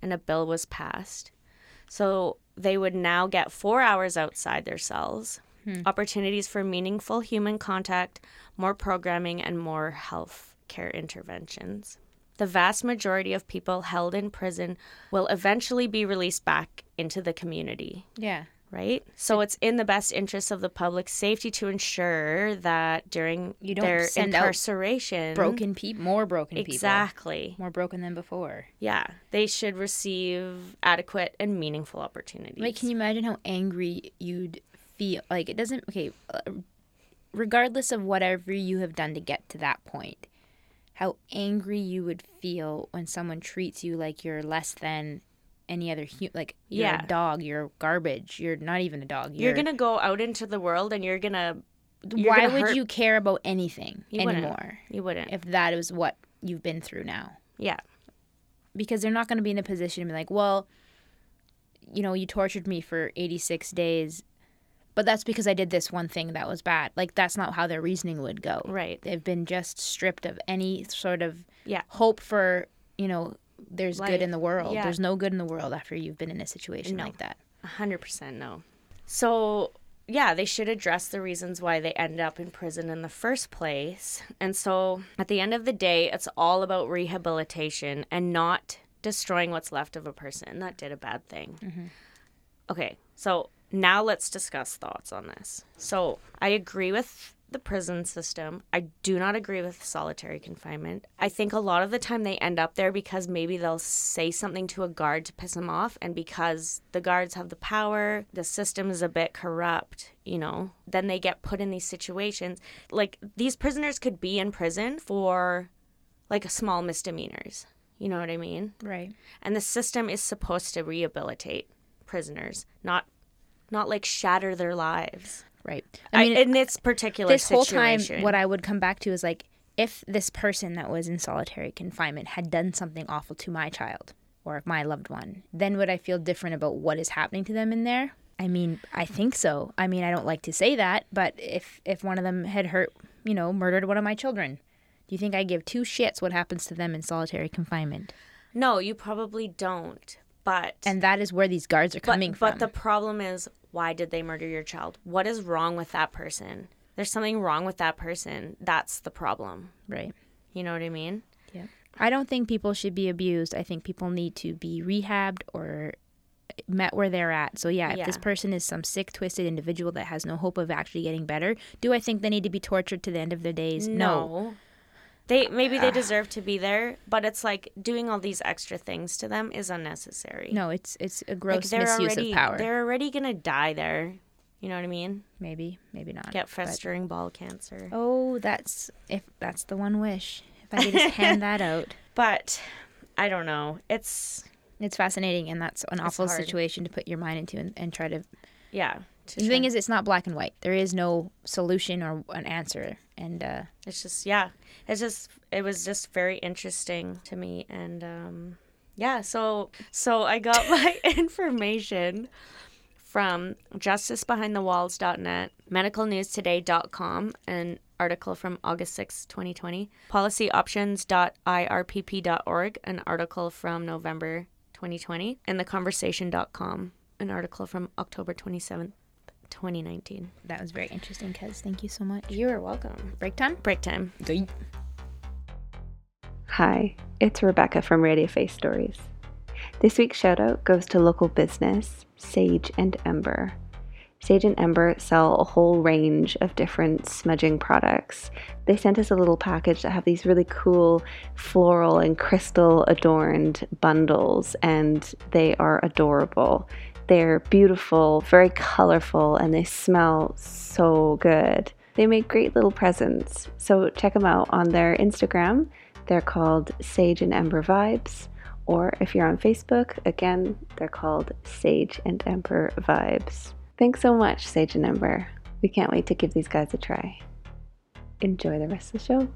[SPEAKER 3] and a bill was passed. So they would now get four hours outside their cells, hmm. opportunities for meaningful human contact, more programming, and more health care interventions. The vast majority of people held in prison will eventually be released back into the community
[SPEAKER 2] Yeah.
[SPEAKER 3] Right? So it's in the best interest of the public safety to ensure that during
[SPEAKER 2] You don't
[SPEAKER 3] their incarceration,
[SPEAKER 2] Broken people, more broken people.
[SPEAKER 3] exactly,
[SPEAKER 2] More broken than before.
[SPEAKER 3] yeah, they should receive adequate and meaningful opportunities.
[SPEAKER 2] Like, can you imagine how angry you'd feel? Like, it doesn't, okay, uh, regardless of whatever you have done to get to that point, how angry you would feel when someone treats you like you're less than any other human. Like, you're
[SPEAKER 3] Yeah.
[SPEAKER 2] a dog, you're garbage, you're not even a dog.
[SPEAKER 3] you're gonna go out into the world and you're gonna You're
[SPEAKER 2] why
[SPEAKER 3] gonna
[SPEAKER 2] would
[SPEAKER 3] hurt-
[SPEAKER 2] you care about anything
[SPEAKER 3] You wouldn't.
[SPEAKER 2] anymore
[SPEAKER 3] You wouldn't.
[SPEAKER 2] if that is what you've been through now?
[SPEAKER 3] yeah.
[SPEAKER 2] because they're not going to be in a position to be like, well, you know, you tortured me for 86 days, but that's because I did this one thing that was bad. Like, that's not how their reasoning would go.
[SPEAKER 3] Right.
[SPEAKER 2] They've been just stripped of any sort of
[SPEAKER 3] Yeah.
[SPEAKER 2] hope for, you know, there's good in the world.
[SPEAKER 3] Yeah.
[SPEAKER 2] There's no good in the world after you've been in a situation
[SPEAKER 3] No.
[SPEAKER 2] like that.
[SPEAKER 3] A hundred percent no. So yeah, they should address the reasons why they end up in prison in the first place. And so at the end of the day, it's all about rehabilitation and not destroying what's left of a person that did a bad thing. Mm-hmm. Okay, so now let's discuss thoughts on this. So I agree with the prison system. I do not agree with solitary confinement. I think a lot of the time they end up there because maybe they'll say something to a guard to piss them off, and because the guards have the power, the system is a bit corrupt, you know, then they get put in these situations. Like these prisoners could be in prison for like small misdemeanors. You know what I mean?
[SPEAKER 2] Right.
[SPEAKER 3] and the system is supposed to rehabilitate prisoners not not like shatter their lives
[SPEAKER 2] Right.
[SPEAKER 3] I mean in this particular
[SPEAKER 2] this whole time what i would come back to is like if this person that was in solitary confinement had done something awful to my child or my loved one then would i feel different about what is happening to them in there? I mean i think so. I mean i don't like to say that but if if one of them had hurt you know murdered one of my children do you think i give two shits what happens to them in solitary confinement?
[SPEAKER 3] No you probably don't but
[SPEAKER 2] and that is where these guards are
[SPEAKER 3] but,
[SPEAKER 2] coming
[SPEAKER 3] but
[SPEAKER 2] from.
[SPEAKER 3] But the problem is why did they murder your child what is wrong with that person there's something wrong with that person that's the problem
[SPEAKER 2] right
[SPEAKER 3] you know what i mean
[SPEAKER 2] Yeah. I don't think people should be abused. I think people need to be rehabbed or met where they're at. So yeah, if this person is some sick, twisted individual that has no hope of actually getting better, do I think they need to be tortured to the end of their days? No.
[SPEAKER 3] They maybe they deserve to be there, but it's like doing all these extra things to them is unnecessary.
[SPEAKER 2] No, it's it's a
[SPEAKER 3] like
[SPEAKER 2] gross
[SPEAKER 3] they're
[SPEAKER 2] misuse
[SPEAKER 3] already
[SPEAKER 2] of power.
[SPEAKER 3] they're already gonna die there. You know what I mean?
[SPEAKER 2] Maybe, maybe not.
[SPEAKER 3] Get
[SPEAKER 2] but-
[SPEAKER 3] festering ball cancer.
[SPEAKER 2] Oh, that's if that's the one wish. If I could just hand that [LAUGHS] out.
[SPEAKER 3] But I don't know. It's
[SPEAKER 2] It's fascinating, and that's an awful
[SPEAKER 3] hard.
[SPEAKER 2] situation to put your mind into and, and try to.
[SPEAKER 3] yeah. to
[SPEAKER 2] The thing is, it's not black and white. There is no solution or an answer, and uh,
[SPEAKER 3] it's just yeah. It's just it was just very interesting to me and um yeah, so so I got [LAUGHS] my information from justicebehindthewalls.net, medicalnewstoday.com, an article from August 6, 2020, policyoptions.irpp.org, an article from November 2020, and theconversation.com, an article from October 27th, 2019.
[SPEAKER 2] that was very interesting. Kez, thank you so much.
[SPEAKER 3] You are welcome.
[SPEAKER 2] Break time.
[SPEAKER 3] Break time.
[SPEAKER 1] Hi, it's Rebecca from Radio Face Stories. This week's shout out goes to local business Sage and Ember. Sage and Ember sell a whole range of different smudging products. They sent us a little package that have these really cool floral and crystal adorned bundles, and they are adorable. They're beautiful, very colorful, and they smell so good. They make great little presents, so check them out on their Instagram. They're called Sage and Ember Vibes. Or if you're on Facebook, again, they're called Sage and Ember Vibes. Thanks so much, Sage and Ember. We can't wait to give these guys a try. Enjoy the rest of the show.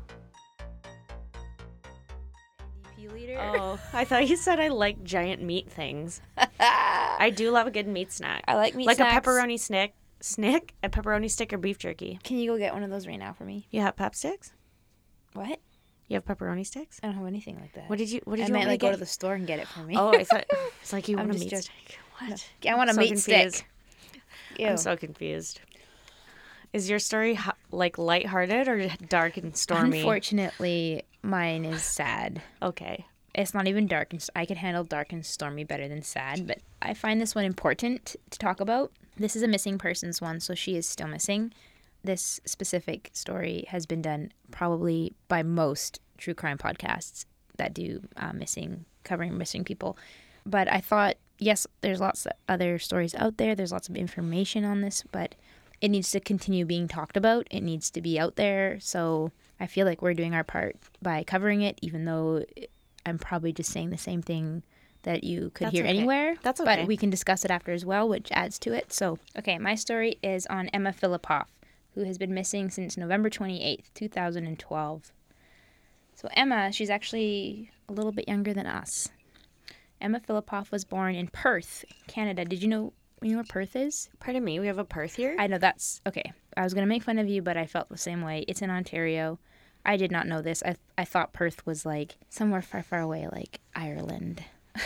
[SPEAKER 3] Oh, I thought you said I like giant meat things. [LAUGHS] I do love a good meat snack.
[SPEAKER 2] I like meat
[SPEAKER 3] like
[SPEAKER 2] snacks.
[SPEAKER 3] a pepperoni snick, snick, a pepperoni stick or beef jerky.
[SPEAKER 2] Can you go get one of those right now for me?
[SPEAKER 3] You have pep sticks?
[SPEAKER 2] What?
[SPEAKER 3] You have pepperoni sticks?
[SPEAKER 2] I don't have anything like that.
[SPEAKER 3] What did you? What did
[SPEAKER 2] I
[SPEAKER 3] you
[SPEAKER 2] meant
[SPEAKER 3] want me
[SPEAKER 2] like
[SPEAKER 3] to
[SPEAKER 2] go to the store and get it for me.
[SPEAKER 3] Oh, I thought [LAUGHS] it's like you
[SPEAKER 2] I'm
[SPEAKER 3] want a meat
[SPEAKER 2] joking.
[SPEAKER 3] stick. What?
[SPEAKER 2] I want a
[SPEAKER 3] so
[SPEAKER 2] meat
[SPEAKER 3] confused.
[SPEAKER 2] stick. Ew.
[SPEAKER 3] I'm so confused. Is your story like lighthearted or dark and stormy?
[SPEAKER 2] Unfortunately, mine is sad.
[SPEAKER 3] Okay.
[SPEAKER 2] It's not even dark, and I can handle dark and stormy better than sad. But I find this one important to talk about. This is a missing persons one, so she is still missing. This specific story has been done probably by most true crime podcasts that do uh, missing, covering missing people. But I thought, yes, there's lots of other stories out there. There's lots of information on this, but it needs to continue being talked about. It needs to be out there. So I feel like we're doing our part by covering it, even though I'm probably just saying the same thing that you could
[SPEAKER 3] That's
[SPEAKER 2] hear
[SPEAKER 3] okay.
[SPEAKER 2] anywhere.
[SPEAKER 3] That's okay.
[SPEAKER 2] But we can discuss it after as well, which adds to it. So, okay, my story is on Emma Fillipoff, who has been missing since November 28th, 2012. So, Emma, she's actually a little bit younger than us. Emma Fillipoff was born in Perth, Canada. Did you know you know where Perth is?
[SPEAKER 3] Pardon me, we have a Perth here.
[SPEAKER 2] I know that's okay. I was gonna make fun of you, but I felt the same way. It's in Ontario. I did not know this. I I thought Perth was like somewhere far, far away, like Ireland. [LAUGHS]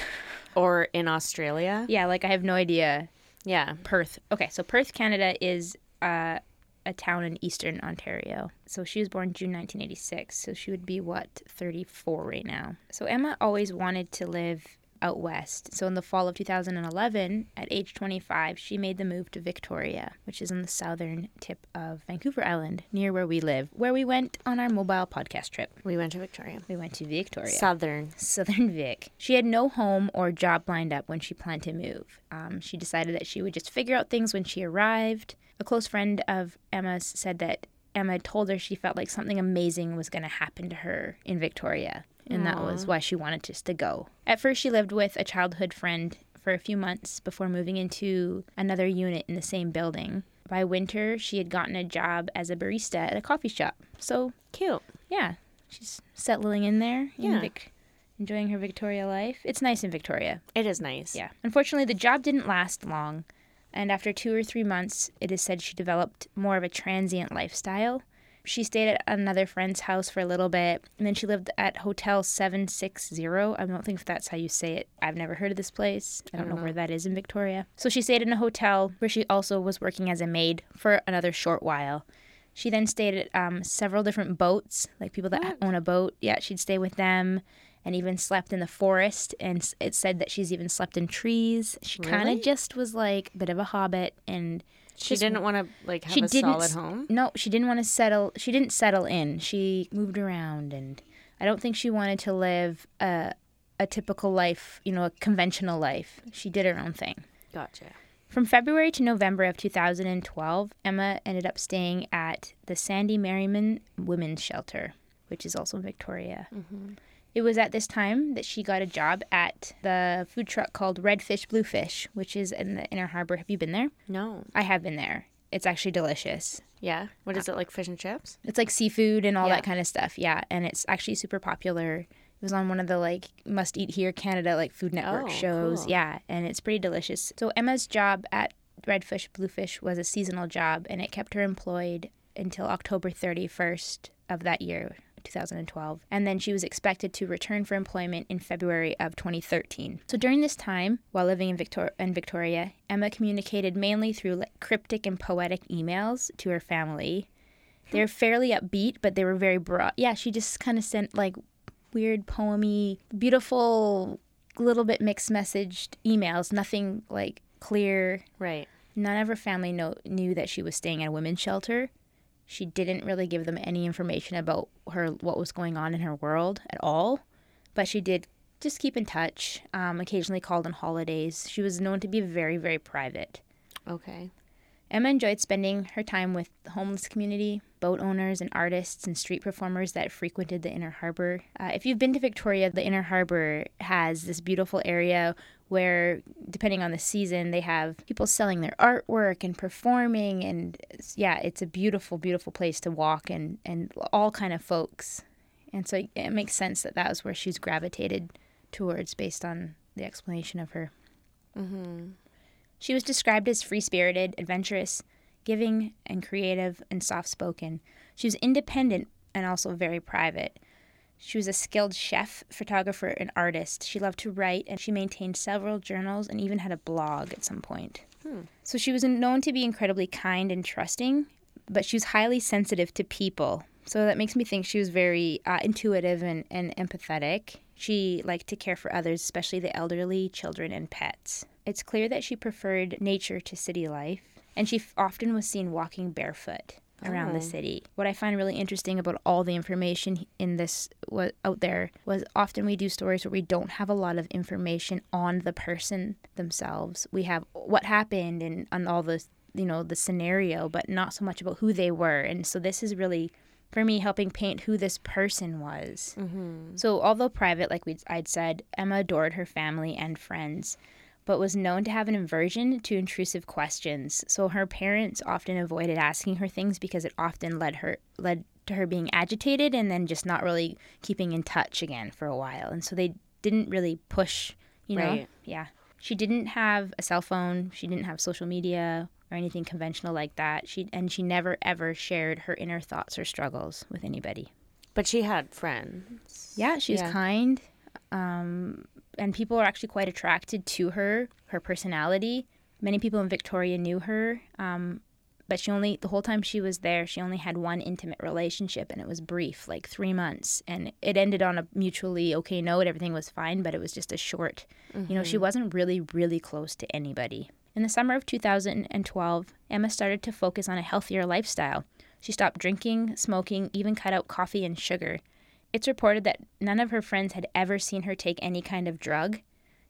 [SPEAKER 3] or in Australia.
[SPEAKER 2] Yeah, like I have no idea.
[SPEAKER 3] Yeah.
[SPEAKER 2] Perth. Okay, so Perth, Canada is uh, a town in eastern Ontario. So she was born June 1986. So she would be what 34 right now. So Emma always wanted to live out west. So in the fall of 2011, at age 25, she made the move to Victoria, which is on the southern tip of Vancouver Island, near where we live, where we went on our mobile podcast trip.
[SPEAKER 3] We went to Victoria.
[SPEAKER 2] We went to Victoria.
[SPEAKER 3] Southern.
[SPEAKER 2] Southern Vic. She had no home or job lined up when she planned to move. Um, she decided that she would just figure out things when she arrived. A close friend of Emma's said that Emma told her she felt like something amazing was going to happen to her in Victoria and that was why she wanted just to go. At first, she lived with a childhood friend for a few months before moving into another unit in the same building. By winter, she had gotten a job as a barista at a coffee shop. So,
[SPEAKER 3] Cute.
[SPEAKER 2] yeah, she's settling in there, in
[SPEAKER 3] Yeah.
[SPEAKER 2] Vic- enjoying her Victoria life. It's nice in Victoria.
[SPEAKER 3] It is nice.
[SPEAKER 2] Yeah. Unfortunately, the job didn't last long, and after two or three months, it is said she developed more of a transient lifestyle. She stayed at another friend's house for a little bit, and then she lived at Hotel 760. I don't think that's how you say it. I've never heard of this place. I don't know where that is in Victoria. So she stayed in a hotel where she also was working as a maid for another short while. She then stayed at um, several different boats, like people that own a boat. Yeah, she'd stay with them and even slept in the forest. And it said that she's even slept in trees. She kind of just was like a bit of a hobbit and
[SPEAKER 3] She
[SPEAKER 2] just-
[SPEAKER 3] didn't want to like have
[SPEAKER 2] she
[SPEAKER 3] a
[SPEAKER 2] didn't
[SPEAKER 3] solid home.
[SPEAKER 2] No, she didn't want to settle. She didn't settle in. She moved around, and I don't think she wanted to live a a typical life, you know, a conventional life. She did her own thing.
[SPEAKER 3] Gotcha.
[SPEAKER 2] From February to November of 2012, Emma ended up staying at the Sandy Merriman Women's Shelter, which is also in Victoria. Mm-hmm. It was at this time that she got a job at the food truck called Redfish Bluefish, which is in the Inner Harbor. Have you been there?
[SPEAKER 3] No.
[SPEAKER 2] I have been there. It's actually delicious.
[SPEAKER 3] Yeah. What is it like? Fish and chips?
[SPEAKER 2] It's like seafood and all
[SPEAKER 3] Yeah.
[SPEAKER 2] that kind of stuff. Yeah, and it's actually super popular. It was on one of the like must eat here Canada like Food Network
[SPEAKER 3] Oh,
[SPEAKER 2] shows.
[SPEAKER 3] cool.
[SPEAKER 2] Yeah, and it's pretty delicious. So Emma's job at Redfish Bluefish was a seasonal job and it kept her employed until October 31st of that year. 2012 and then she was expected to return for employment in February of 2013. So during this time while living in Victor- in Victoria, Emma communicated mainly through like cryptic and poetic emails to her family they're fairly upbeat, but they were very broad. Yeah, she just kind of sent like weird poemy, beautiful, little bit mixed messaged emails. Nothing like clear.
[SPEAKER 3] Right.
[SPEAKER 2] None of her family know, knew that she was staying at a women's shelter. She didn't really give them any information about her what was going on in her world at all, but she did just keep in touch. Um, occasionally called on holidays. She was known to be very very private.
[SPEAKER 3] Okay.
[SPEAKER 2] Emma enjoyed spending her time with the homeless community, boat owners, and artists and street performers that frequented the Inner Harbor. Uh, if you've been to Victoria, the Inner Harbor has this beautiful area where, depending on the season, they have people selling their artwork and performing. And yeah, it's a beautiful, beautiful place to walk and, and all kind of folks. And so it makes sense that that was where she's gravitated towards based on the explanation of her she was described as free spirited, adventurous, giving, and creative and soft spoken. She was independent and also very private. She was a skilled chef, photographer, and artist. She loved to write and she maintained several journals and even had a blog at some point. So she was known to be incredibly kind and trusting, but she was highly sensitive to people. So that makes me think she was very uh, intuitive and, and empathetic. She liked to care for others, especially the elderly, children, and pets. It's clear that she preferred nature to city life, and she f- often was seen walking barefoot around the
[SPEAKER 3] Oh.
[SPEAKER 2] city. What I find really interesting about all the information in this was out there was often we do stories where we don't have a lot of information on the person themselves. We have what happened and on all the you know the scenario, but not so much about who they were. And so this is really for me helping paint who this person was. Mm-hmm. So although private, like we I'd said, Emma adored her family and friends. But was known to have an aversion to intrusive questions. So her parents often avoided asking her things because it often led her led to her being agitated and then just not really keeping in touch again for a while. And so they didn't really push, you know.
[SPEAKER 3] Right.
[SPEAKER 2] Yeah. She didn't have a cell phone, she didn't have social media or anything conventional like that. She and she never ever shared her inner thoughts or struggles with anybody.
[SPEAKER 3] But she had friends.
[SPEAKER 2] Yeah, she was
[SPEAKER 3] Yeah.
[SPEAKER 2] kind. Um, and people were actually quite attracted to her, her personality. Many people in Victoria knew her. Um, but she only, the whole time she was there, she only had one intimate relationship and it was brief, like three months. And it ended on a mutually okay note. Everything was fine, but it was just a short, you know, she wasn't really, really close to anybody. In the summer of 2012, Emma started to focus on a healthier lifestyle. She stopped drinking, smoking, even cut out coffee and sugar. It's reported that none of her friends had ever seen her take any kind of drug,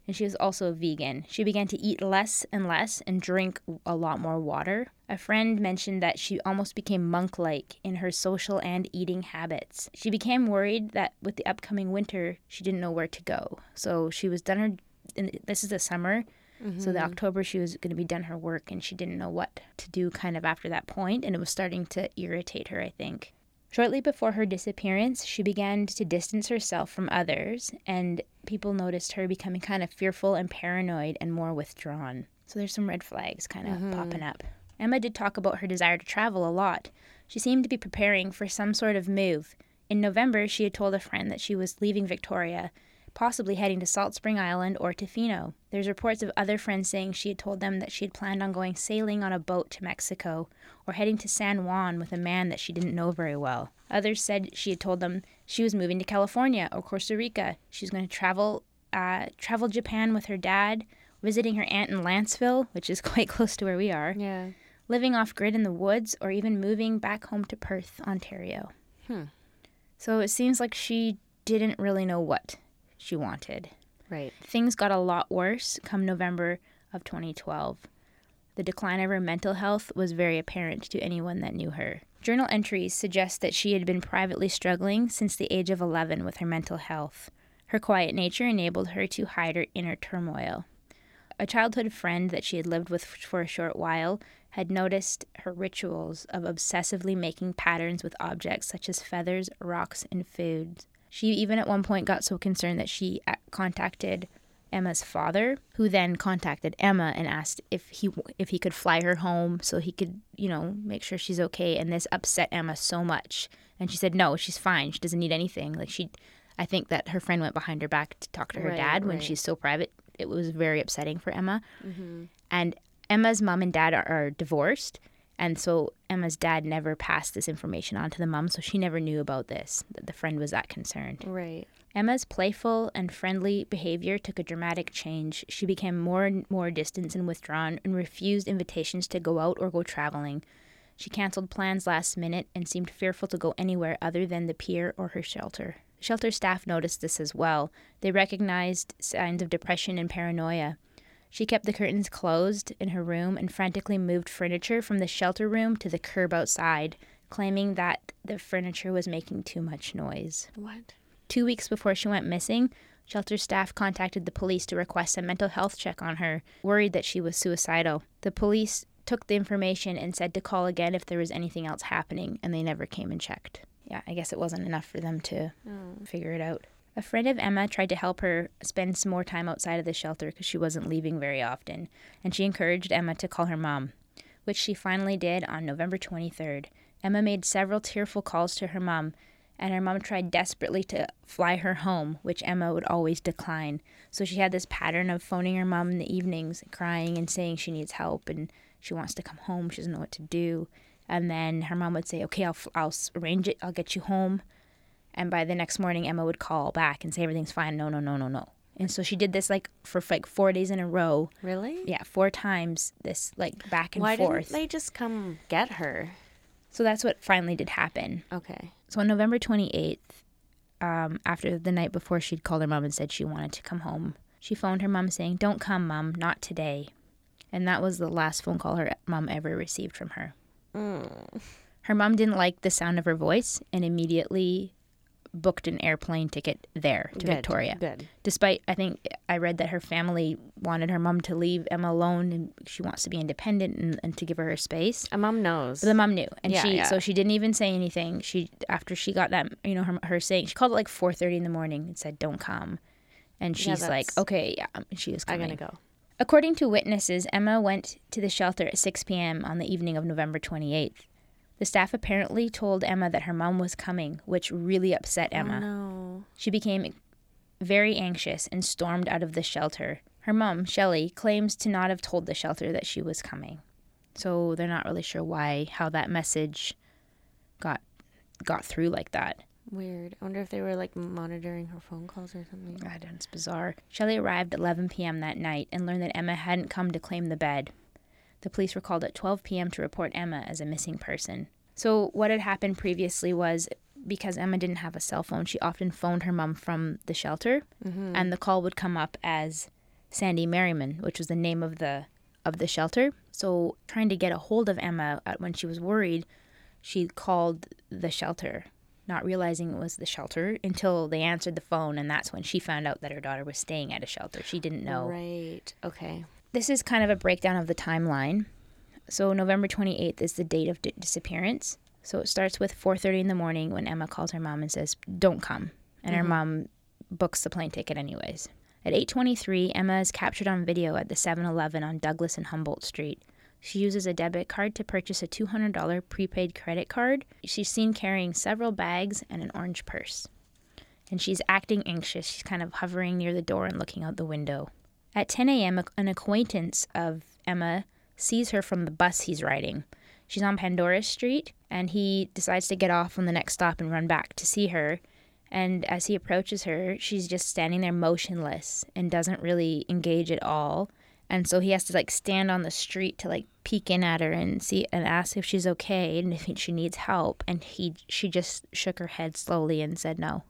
[SPEAKER 2] and she was also a vegan. She began to eat less and less and drink a lot more water. A friend mentioned that she almost became monk like in her social and eating habits. She became worried that with the upcoming winter, she didn't know where to go. So she was done her, this is the summer. So the mm-hmm. October she was going to be done her work and she didn't know what to do kind of after that point and it was starting to irritate her, I think. Shortly before her disappearance, she began to distance herself from others, and people noticed her becoming kind of fearful and paranoid and more withdrawn. So there's some red flags kind of mm-hmm. popping up. Emma did talk about her desire to travel a lot. She seemed to be preparing for some sort of move. In November, she had told a friend that she was leaving Victoria, possibly heading to Salt Spring Island or Tofino. There's reports of other friends saying she had told them that she had planned on going sailing on a boat to Mexico or heading to San Juan with a man that she didn't know very well. Others said she had told them she was moving to California or Costa Rica. She was going to travel uh, travel Japan with her dad, visiting her aunt in Lantzville, which is [LAUGHS] quite close to where we are,
[SPEAKER 3] Yeah.
[SPEAKER 2] living off grid in the woods, or even moving back home to Perth, Ontario.
[SPEAKER 3] Hmm.
[SPEAKER 2] So it seems like she didn't really know what she wanted.
[SPEAKER 3] Right.
[SPEAKER 2] Things got a lot worse come November of 2012. The decline of her mental health was very apparent to anyone that knew her. Journal entries suggest that she had been privately struggling since the age of 11 with her mental health. Her quiet nature enabled her to hide her inner turmoil. A childhood friend that she had lived with for a short while had noticed her rituals of obsessively making patterns with objects such as feathers, rocks, and food. She even at one point got so concerned that she uh, contacted Emma's father, who then contacted Emma and asked if he if he could fly her home so he could, you know, make sure she's okay. And this upset Emma so much, and she said no, she's fine. She doesn't need anything. Like she, I think that her friend went behind her back to talk to her
[SPEAKER 3] Right,
[SPEAKER 2] dad when
[SPEAKER 3] right.
[SPEAKER 2] she's so private. It was very upsetting for Emma. And Emma's mom and dad are, are divorced. And so Emma's dad never passed this information on to the mom, so she never knew about this, that the friend was that concerned.
[SPEAKER 3] Right.
[SPEAKER 2] Emma's playful and friendly behavior took a dramatic change. She became more and more distant and withdrawn and refused invitations to go out or go traveling. She canceled plans last minute and seemed fearful to go anywhere other than the pier or her shelter. The shelter staff noticed this as well. They recognized signs of depression and paranoia. She kept the curtains closed in her room and frantically moved furniture from the shelter room to the curb outside, claiming that the furniture was making too much noise.
[SPEAKER 3] What?
[SPEAKER 2] Two weeks before she went missing, shelter staff contacted the police to request a mental health check on her, worried that she was suicidal. The police took the information and said to call again if there was anything else happening, and they never came and checked. Yeah, I guess it wasn't enough for them to oh. figure it out. A friend of Emma tried to help her spend some more time outside of the shelter because she wasn't leaving very often, and she encouraged Emma to call her mom, which she finally did on November 23rd. Emma made several tearful calls to her mom, and her mom tried desperately to fly her home, which Emma would always decline. So she had this pattern of phoning her mom in the evenings, crying and saying she needs help and she wants to come home. She doesn't know what to do. And then her mom would say, "Okay, I'll I'll arrange it. I'll get you home." And by the next morning, Emma would call back and say everything's fine. No, no, no, no, no. And so she did this like for like four days in a row.
[SPEAKER 3] Really?
[SPEAKER 2] Yeah, four times this like back and
[SPEAKER 3] Why
[SPEAKER 2] forth.
[SPEAKER 3] didn't they just come get her?
[SPEAKER 2] So that's what finally did happen.
[SPEAKER 3] Okay.
[SPEAKER 2] So on November 28th, um, after the night before she'd called her mom and said she wanted to come home, she phoned her mom saying, Don't come, mom, not today. And that was the last phone call her mom ever received from her.
[SPEAKER 3] Mm.
[SPEAKER 2] Her mom didn't like the sound of her voice and immediately booked an airplane ticket there to
[SPEAKER 3] Good,
[SPEAKER 2] Victoria.
[SPEAKER 3] Good.
[SPEAKER 2] Despite, I think I read that her family wanted her mom to leave Emma alone and she wants to be independent and, and to give her her space.
[SPEAKER 3] A mom knows.
[SPEAKER 2] But the mom knew, and
[SPEAKER 3] Yeah,
[SPEAKER 2] she
[SPEAKER 3] yeah.
[SPEAKER 2] so she didn't even say anything. She after she got that, you know, her, her saying she called it like four thirty in the morning and said, "Don't come," and
[SPEAKER 3] Yeah,
[SPEAKER 2] she's like, "Okay, yeah," and she
[SPEAKER 3] I'm
[SPEAKER 2] coming.
[SPEAKER 3] gonna go.
[SPEAKER 2] According to witnesses, Emma went to the shelter at 6 p.m. on the evening of November 28th. The staff apparently told Emma that her mom was coming, which really upset oh, Emma.
[SPEAKER 3] Oh, no.
[SPEAKER 2] She became very anxious and stormed out of the shelter. Her mom, Shelley, claims to not have told the shelter that she was coming. So they're not really sure why how that message got got through like that.
[SPEAKER 3] Weird. I wonder if they were like monitoring her phone calls or something.
[SPEAKER 2] Ah, I don't it's bizarre. Shelley arrived at 11 p.m. that night and learned that Emma hadn't come to claim the bed. The police were called at 12 p.m. to report Emma as a missing person. So, what had happened previously was because Emma didn't have a cell phone, she often phoned her mom from the shelter, mm-hmm. and the call would come up as Sandy Merriman, which was the name of the of the shelter. So, trying to get a hold of Emma when she was worried, she called the shelter, not realizing it was the shelter until they answered the phone, and that's when she found out that her daughter was staying at a shelter. She didn't know.
[SPEAKER 3] Right. Okay.
[SPEAKER 2] This is kind of a breakdown of the timeline. So November 28th is the date of di- disappearance. So it starts with 4:30 in the morning when Emma calls her mom and says, "Don't come," and her mm-hmm. mom books the plane ticket anyways. At 8:23, Emma is captured on video at the 7-Eleven on Douglas and Humboldt Street. She uses a debit card to purchase a $200 prepaid credit card. She's seen carrying several bags and an orange purse. And she's acting anxious. She's kind of hovering near the door and looking out the window. At 10 a.m., an acquaintance of Emma sees her from the bus he's riding. She's on Pandora Street, and he decides to get off on the next stop and run back to see her. And as he approaches her, she's just standing there motionless and doesn't really engage at all. And so he has to like stand on the street to like peek in at her and see and ask if she's okay and if she needs help. And he she just shook her head slowly and said no.